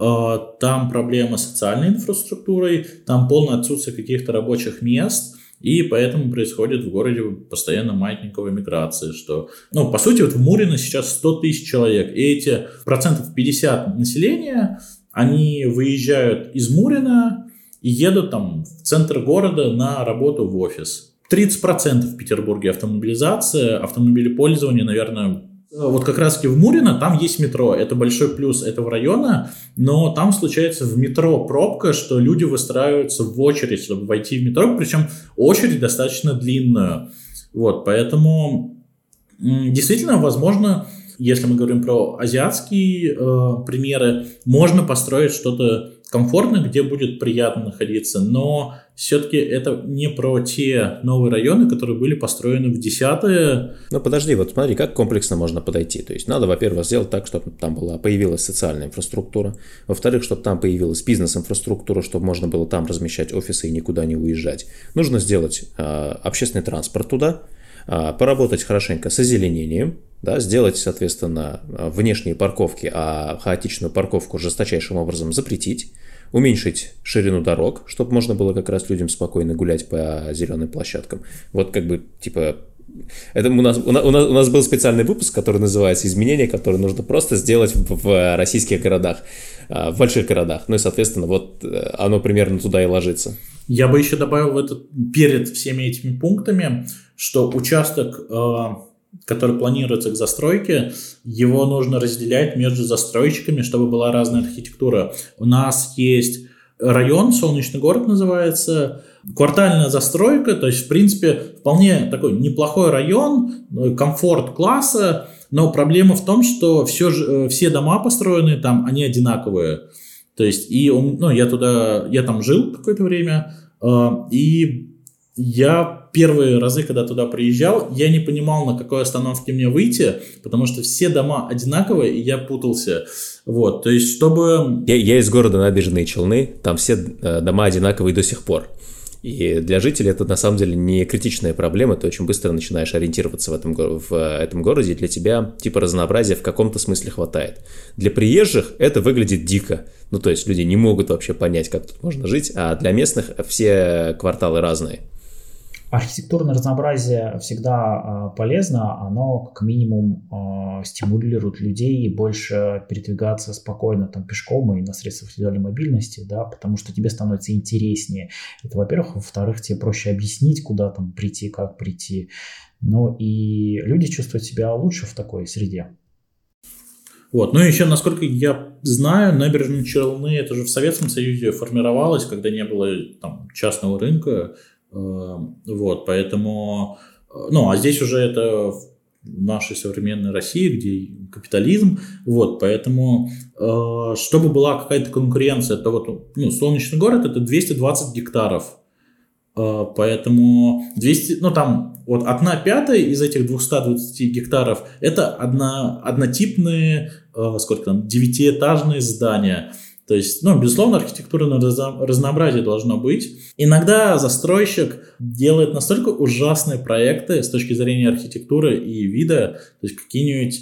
э, там проблема с социальной инфраструктурой, там полное отсутствие каких-то рабочих мест – и поэтому происходит в городе постоянно маятниковая миграция, что, ну, по сути, вот в Мурино сейчас 100 тысяч человек, и эти процентов 50 населения, они выезжают из Мурина и едут там в центр города на работу в офис. 30% в Петербурге автомобилизация, автомобилепользование, наверное, вот как раз-таки в Мурино там есть метро, это большой плюс этого района, но там случается в метро пробка, что люди выстраиваются в очередь, чтобы войти в метро, причем очередь достаточно длинную. Вот, поэтому действительно, возможно, если мы говорим про азиатские э, примеры, можно построить что-то комфортное, где будет приятно находиться, но все-таки это не про те новые районы, которые были построены в десятые. Ну подожди, вот смотри, как комплексно можно подойти. То есть надо, во-первых, сделать так, чтобы там была, появилась социальная инфраструктура, во-вторых, чтобы там появилась бизнес-инфраструктура, чтобы можно было там размещать офисы и никуда не уезжать. Нужно сделать э, общественный транспорт туда, э, поработать хорошенько с озеленением, да, сделать, соответственно, внешние парковки, а хаотичную парковку жесточайшим образом запретить, уменьшить ширину дорог, чтобы можно было как раз людям спокойно гулять по зеленым площадкам. Вот как бы, типа, это у нас, у, нас, у нас был специальный выпуск, который называется «Изменения, которые нужно просто сделать в, в российских городах, а, в больших городах». Ну и, соответственно, вот э, оно примерно туда и ложится. Я бы еще добавил в этот, перед всеми этими пунктами, что участок э, который планируется к застройке, его нужно разделять между застройщиками, чтобы была разная архитектура. У нас есть район, Солнечный город называется, квартальная застройка, то есть, в принципе, вполне такой неплохой район, комфорт класса, но проблема в том, что все, э, все дома построенные там, они одинаковые. То есть, и ну, я туда, я там жил какое-то время, э, и я первые разы, когда туда приезжал, я не понимал, на какой остановке мне выйти, потому что все дома одинаковые, и я путался. Вот, то есть, чтобы... Я, я из города Набережные Челны, там все э, дома одинаковые до сих пор. И для жителей это на самом деле не критичная проблема, ты очень быстро начинаешь ориентироваться в этом, в этом городе, и для тебя типа разнообразия в каком-то смысле хватает. Для приезжих это выглядит дико, ну то есть люди не могут вообще понять, как тут можно жить, а для местных все кварталы разные. Архитектурное разнообразие всегда э, полезно, оно как минимум э, стимулирует людей больше передвигаться спокойно там пешком и на средствах индивидуальной мобильности, да, потому что тебе становится интереснее. Это, во-первых. Во-вторых, тебе проще объяснить, куда там прийти, как прийти. Ну и люди чувствуют себя лучше в такой среде. Вот. Ну и еще, насколько я знаю, набережные Челны, это же в Советском Союзе формировалось, когда не было там частного рынка, вот, поэтому, э, ну, а здесь уже это в нашей современной России, где капитализм, вот, поэтому, э, чтобы была какая-то конкуренция, то вот, ну, Солнечный город это 220 гектаров, э, поэтому 200, ну, там, вот одна пятая из этих 220 гектаров это одна, однотипные, сколько там, девятиэтажные здания, То есть, ну, безусловно, архитектурное разнообразие должно быть. Иногда застройщик делает настолько ужасные проекты с точки зрения архитектуры и вида, то есть какие-нибудь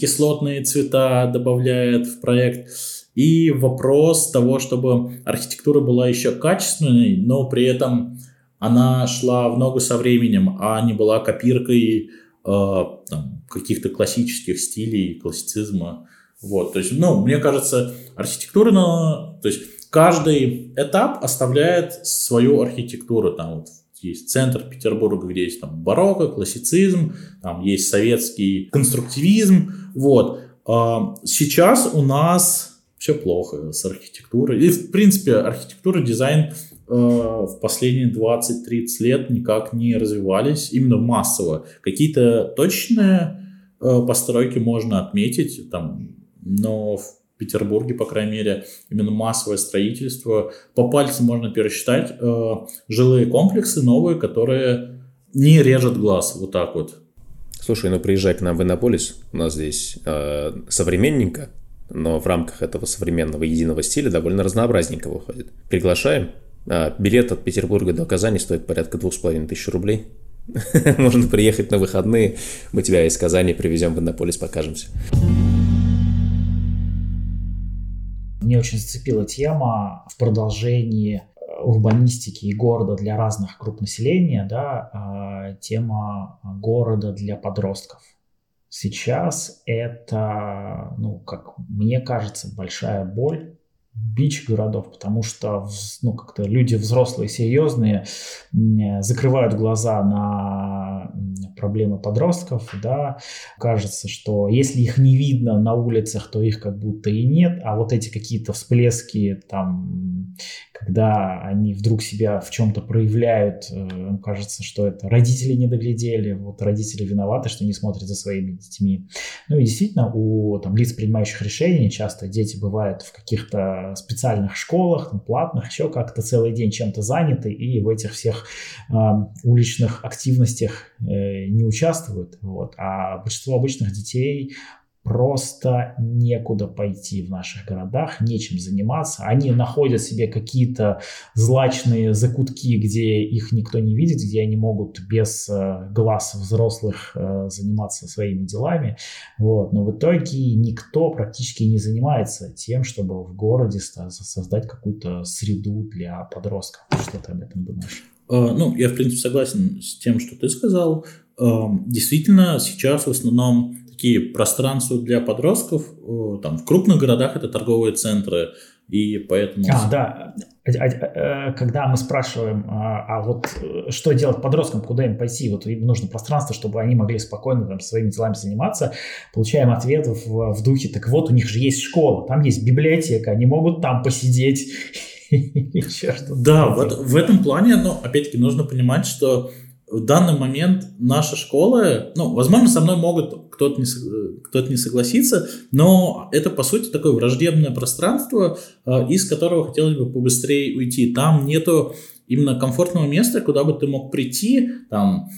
кислотные цвета добавляет в проект. И вопрос того, чтобы архитектура была еще качественной, но при этом она шла в ногу со временем, а не была копиркой э, каких-то классических стилей, классицизма. Вот, то есть, ну, мне кажется, архитектура, то есть каждый этап оставляет свою архитектуру. Там вот есть центр Петербурга, где есть там барокко, классицизм, там есть советский конструктивизм. Вот. А сейчас у нас все плохо с архитектурой. И, в принципе, архитектура, дизайн э, в последние 20-30 лет никак не развивались именно массово. Какие-то точные э, постройки можно отметить, там но в Петербурге, по крайней мере, именно массовое строительство. По пальцам можно пересчитать э, жилые комплексы новые, которые не режут глаз вот так вот. Слушай, ну приезжай к нам в Иннополис, у нас здесь э, современненько, но в рамках этого современного единого стиля довольно разнообразненько выходит. Приглашаем. А, билет от Петербурга до Казани стоит порядка двух с половиной тысяч рублей. Можно приехать на выходные, мы тебя из Казани привезем в Иннополис, покажемся. Мне очень зацепила тема в продолжении э, урбанистики и города для разных групп населения, да, а, тема города для подростков. Сейчас это, ну, как мне кажется, большая боль бич городов, потому что ну, как-то люди взрослые, серьезные закрывают глаза на проблемы подростков, да, кажется, что если их не видно на улицах, то их как будто и нет, а вот эти какие-то всплески там, когда они вдруг себя в чем-то проявляют, э, кажется, что это родители не доглядели, вот родители виноваты, что не смотрят за своими детьми. Ну и действительно, у там, лиц, принимающих решения, часто дети бывают в каких-то специальных школах, там, платных, еще как-то целый день чем-то заняты и в этих всех э, уличных активностях э, не участвуют. Вот. А большинство обычных детей просто некуда пойти в наших городах, нечем заниматься. Они находят себе какие-то злачные закутки, где их никто не видит, где они могут без э, глаз взрослых э, заниматься своими делами. Вот. Но в итоге никто практически не занимается тем, чтобы в городе создать какую-то среду для подростков. Что ты об этом думаешь? Э, ну, я, в принципе, согласен с тем, что ты сказал. Действительно, сейчас в основном пространства для подростков, там, в крупных городах это торговые центры, и поэтому... А, да. А, а, а, когда мы спрашиваем, а, а вот э, что делать подросткам, куда им пойти, вот им нужно пространство, чтобы они могли спокойно там своими делами заниматься, получаем ответ в, в духе, так вот, у них же есть школа, там есть библиотека, они могут там посидеть. Да, в, в этом плане, но опять-таки нужно понимать, что в данный момент наша школа, ну, возможно, со мной могут кто-то не, кто не согласиться, но это, по сути, такое враждебное пространство, э, из которого хотелось бы побыстрее уйти. Там нету именно комфортного места, куда бы ты мог прийти, там,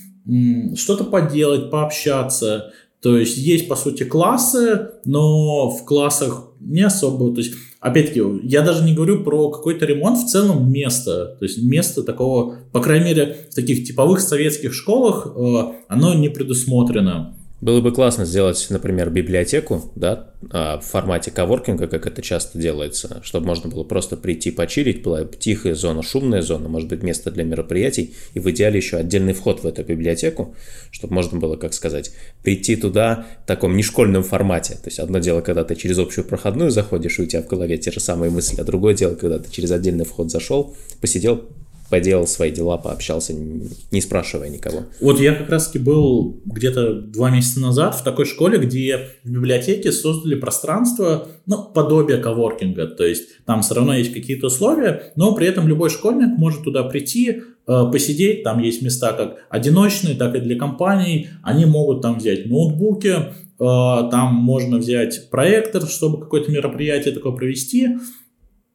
что-то поделать, пообщаться. То есть есть, по сути, классы, но в классах не особо, то есть опять-таки, я даже не говорю про какой-то ремонт, в целом место, то есть место такого, по крайней мере, в таких типовых советских школах э, оно не предусмотрено. Было бы классно сделать, например, библиотеку, да, а, в формате коворкинга, как это часто делается, чтобы можно было просто прийти почилить, была тихая зона, шумная зона, может быть, место для мероприятий, и в идеале еще отдельный вход в эту библиотеку, чтобы можно было, как сказать, прийти туда в таком нешкольном формате. То есть одно дело, когда ты через общую проходную заходишь, и у тебя в голове те же самые мысли, а другое дело, когда ты через отдельный вход зашел, посидел, поделал свои дела, пообщался, не спрашивая никого. Вот я как раз-таки был где-то два месяца назад в такой школе, где в библиотеке создали пространство, ну, подобие коворкинга, то есть там все равно есть какие-то условия, но при этом любой школьник может туда прийти, э, посидеть, там есть места как одиночные, так и для компаний, они могут там взять ноутбуки, э, там можно взять проектор, чтобы какое-то мероприятие такое провести,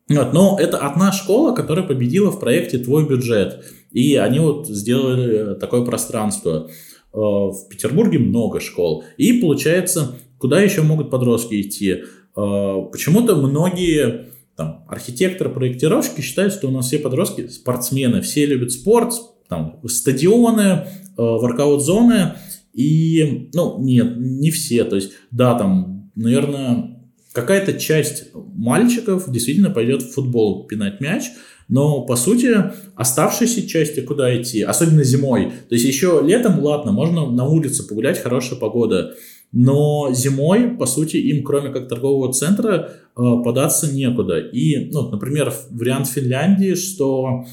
вот, но это одна школа, которая победила в проекте «Твой бюджет». И они вот сделали такое пространство. Э, в Петербурге много школ. И получается, куда еще могут подростки идти? почему-то многие там, архитекторы, проектировщики считают, что у нас все подростки спортсмены, все любят спорт, там, стадионы, воркаут-зоны, и, ну, нет, не все, то есть, да, там, наверное, какая-то часть мальчиков действительно пойдет в футбол пинать мяч, но, по сути, оставшиеся части куда идти, особенно зимой. То есть еще летом, ладно, можно на улице погулять, хорошая погода. Но зимой, по сути, им, кроме как торгового центра, э, податься некуда. И, ну, например, вариант Финляндии, что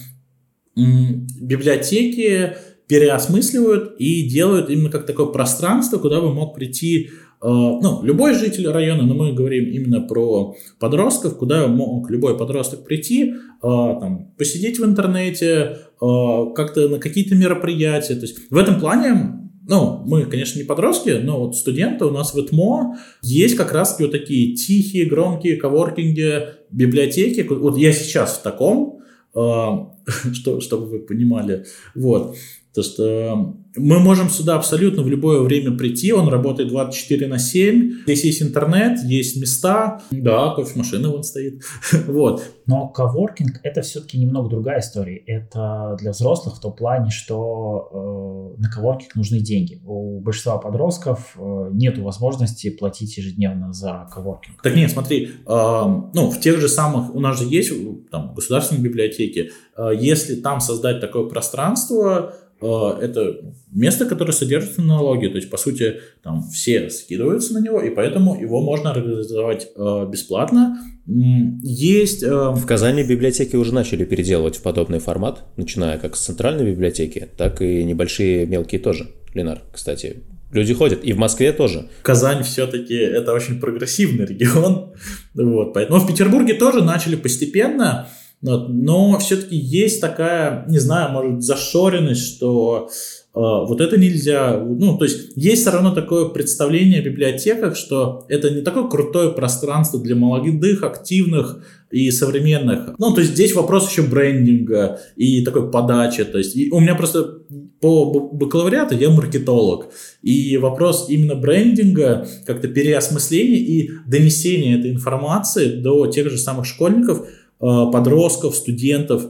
библиотеки переосмысливают и делают именно как такое пространство, куда бы мог прийти ну, любой житель района, но мы говорим именно про подростков, куда мог любой подросток прийти, э, там, посидеть в интернете, э, как-то на какие-то мероприятия. То есть в этом плане ну, мы, конечно, не подростки, но вот студенты у нас в ЭТМО есть как раз вот такие тихие, громкие коворкинги, библиотеки. Вот я сейчас в таком, что, чтобы вы понимали. Вот. То, что мы можем сюда абсолютно в любое время прийти, он работает 24 на 7, здесь есть интернет, есть места, да, кофемашина вон стоит, вот. Но коворкинг это все-таки немного другая история, это для взрослых в том плане, что э, на коворкинг нужны деньги. У большинства подростков э, нет возможности платить ежедневно за коворкинг. Так нет, смотри, э, ну, в тех же самых, у нас же есть там государственные библиотеки, э, если там создать такое пространство, это место, которое содержится на налоги, то есть, по сути, там все скидываются на него, и поэтому его можно организовать э, бесплатно. Есть... Э, в Казани библиотеки уже начали переделывать в подобный формат, начиная как с центральной библиотеки, так и небольшие мелкие тоже. Ленар, кстати, Люди ходят, и в Москве тоже. Казань все-таки это очень прогрессивный регион. Вот, поэтому в Петербурге тоже начали постепенно но все-таки есть такая, не знаю, может, зашоренность, что э, вот это нельзя. Ну, то есть есть все равно такое представление о библиотеках, что это не такое крутое пространство для молодых, активных и современных. Ну, то есть здесь вопрос еще брендинга и такой подачи. То есть у меня просто по бакалавриату я маркетолог. И вопрос именно брендинга, как-то переосмысления и донесения этой информации до тех же самых школьников – подростков, студентов.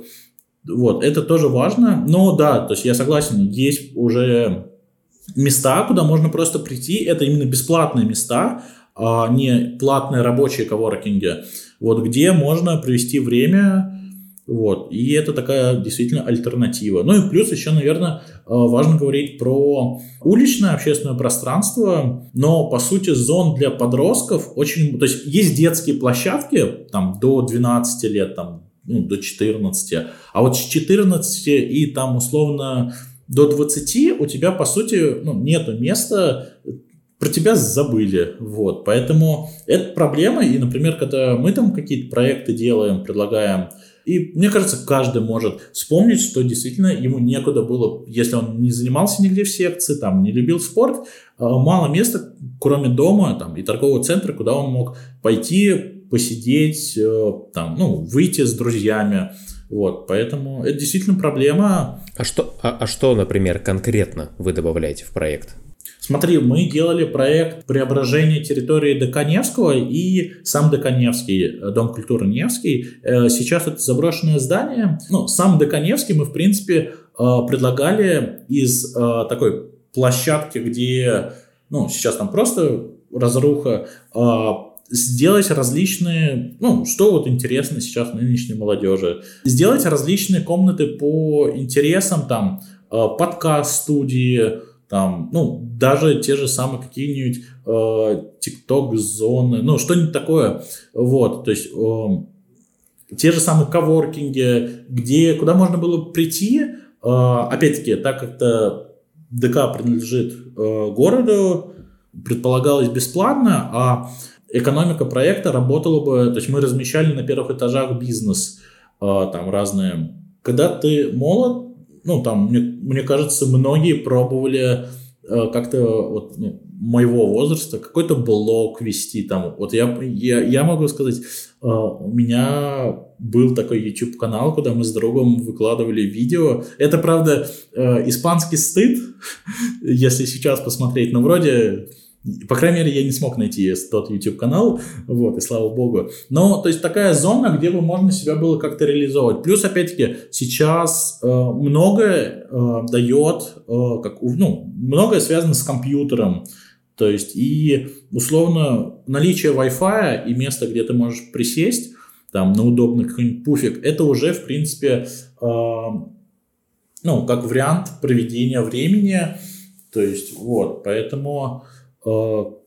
Вот, это тоже важно. Но да, то есть я согласен, есть уже места, куда можно просто прийти. Это именно бесплатные места, а не платные рабочие коворкинги. Вот, где можно провести время, вот. И это такая действительно альтернатива. Ну и плюс еще, наверное, э, важно говорить про уличное общественное пространство, но по сути зон для подростков очень... То есть есть детские площадки там до 12 лет, там, ну, до 14, а вот с 14 и там условно до 20 у тебя по сути ну, нету места про тебя забыли, вот, поэтому это проблема, и, например, когда мы там какие-то проекты делаем, предлагаем и мне кажется, каждый может вспомнить, что действительно ему некуда было, если он не занимался нигде в секции, там, не любил спорт, э, мало места, кроме дома там, и торгового центра, куда он мог пойти, посидеть, э, там, ну, выйти с друзьями. Вот, поэтому это действительно проблема. А что, а, а что, например, конкретно вы добавляете в проект? Смотри, мы делали проект преображения территории Доконевского и сам Доконевский, э, Дом культуры Невский. Э, сейчас это заброшенное здание. Ну, сам Доконевский мы, в принципе, э, предлагали из такой площадки, где, ну, сейчас там просто разруха, сделать различные, ну, что вот интересно сейчас нынешней молодежи, сделать различные комнаты по интересам, там, подкаст-студии, там, ну, даже те же самые какие-нибудь э, зоны ну, что-нибудь такое, вот, то есть э, те же самые коворкинги, где, куда можно было прийти, э, опять-таки, так как то ДК принадлежит э, городу, предполагалось бесплатно, а экономика проекта работала бы, то есть мы размещали на первых этажах бизнес, э, там разные. Когда ты молод, ну, там, мне, мне кажется, многие пробовали э, как-то вот, ну, моего возраста какой-то блог вести там. Вот я, я, я могу сказать, э, у меня был такой YouTube канал, куда мы с другом выкладывали видео. Это, правда, э, испанский стыд, если сейчас посмотреть, но вроде По крайней мере, я не смог найти тот YouTube-канал, вот, и слава богу. Но, то есть, такая зона, где бы можно себя было как-то реализовывать. Плюс, опять-таки, сейчас э, многое э, дает, э, как, ну, многое связано с компьютером. То есть, и, условно, наличие Wi-Fi и место, где ты можешь присесть, там, на удобный какой-нибудь пуфик, это уже, в принципе, э, ну, как вариант проведения времени. То есть, вот, поэтому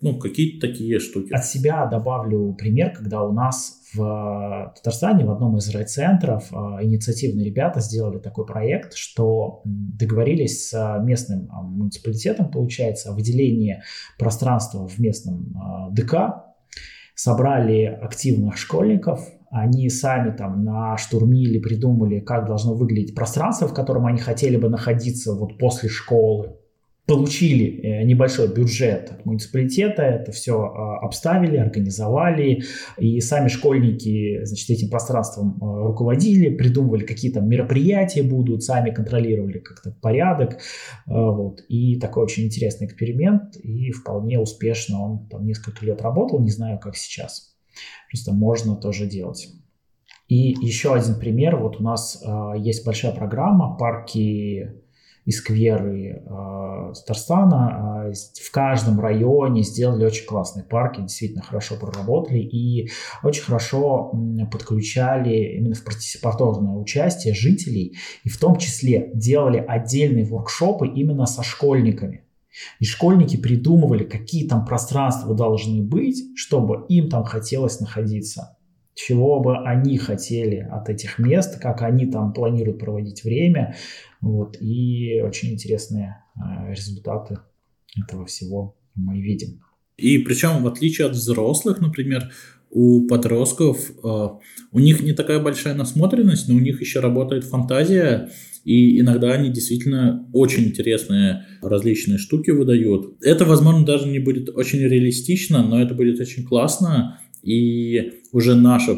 ну, какие-то такие штуки. От себя добавлю пример, когда у нас в Татарстане в одном из райцентров э, инициативные ребята сделали такой проект, что договорились с местным э, муниципалитетом, получается, о выделении пространства в местном ДК, собрали активных школьников, они сами там на штурмиле придумали, как должно выглядеть пространство, в котором они хотели бы находиться вот после школы, получили э, небольшой бюджет от муниципалитета, это все а, обставили, организовали, и сами школьники, значит, этим пространством а, руководили, придумывали, какие там мероприятия будут, сами контролировали как-то порядок, вот, и такой очень интересный эксперимент, и вполне успешно он там несколько лет работал, не знаю, как сейчас, просто можно тоже делать. И еще один пример, вот у нас есть большая программа «Парки и скверы э, Татарстана э, в каждом районе сделали очень классные парки, действительно хорошо проработали и очень хорошо подключали именно в партиципаторное участие жителей и в том числе делали отдельные воркшопы именно со школьниками. И школьники придумывали, какие там пространства должны быть, чтобы им там хотелось находиться чего бы они хотели от этих мест, как они там планируют проводить время. Вот, и очень интересные э, результаты этого всего мы видим. И причем, в отличие от взрослых, например, у подростков э, у них не такая большая насмотренность, но у них еще работает фантазия, и иногда они действительно очень интересные различные штуки выдают. Это, возможно, даже не будет очень реалистично, но это будет очень классно, и уже наша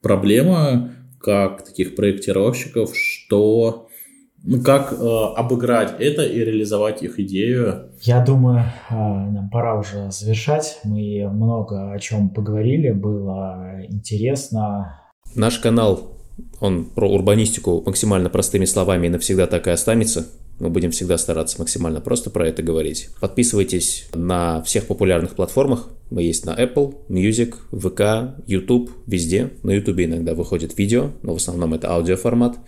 проблема как таких проектировщиков, что как э, обыграть это и реализовать их идею? Я думаю, э, нам пора уже завершать. Мы много о чем поговорили, было интересно. Наш канал, он про урбанистику максимально простыми словами и навсегда так и останется. Мы будем всегда стараться максимально просто про это говорить. Подписывайтесь на всех популярных платформах. Мы есть на Apple, Music, VK, YouTube, везде. На YouTube иногда выходит видео, но в основном это аудиоформат.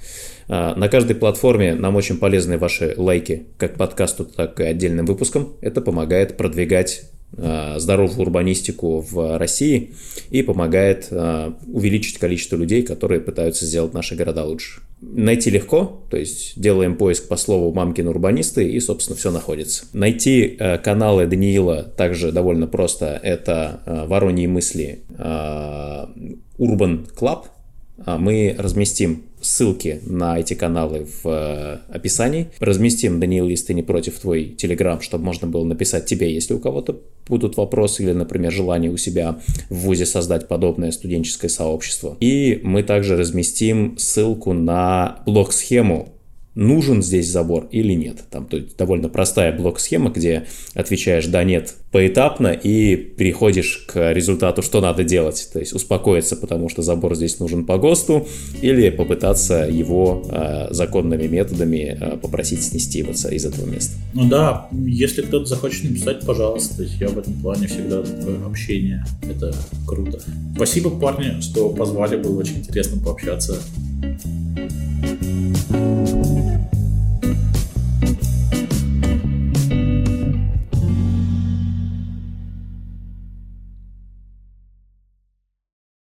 А, на каждой платформе нам очень полезны ваши лайки, как подкасту, так и отдельным выпускам. Это помогает продвигать Э, здоровую урбанистику в России и помогает э, увеличить количество людей, которые пытаются сделать наши города лучше. Найти легко, то есть делаем поиск по слову «мамкин урбанисты» и, собственно, все находится. Найти э, каналы Даниила также довольно просто. Это «Вороньи мысли», «Urban Club», мы разместим ссылки на эти каналы в э, описании. Разместим, Даниил, если ты не против, твой телеграм, чтобы можно было написать тебе, если у кого-то будут вопросы или, например, желание у себя в ВУЗе создать подобное студенческое сообщество. И мы также разместим ссылку на блок-схему нужен здесь забор или нет. Там то есть, довольно простая блок-схема, где отвечаешь «да», «нет» поэтапно и переходишь к результату, что надо делать. То есть успокоиться, потому что забор здесь нужен по ГОСТу, или попытаться его э, законными методами э, попросить снести вот из этого места. Ну да, если кто-то захочет написать, пожалуйста. Я в этом плане всегда такое общение. Это круто. Спасибо, парни, что позвали. Было очень интересно пообщаться.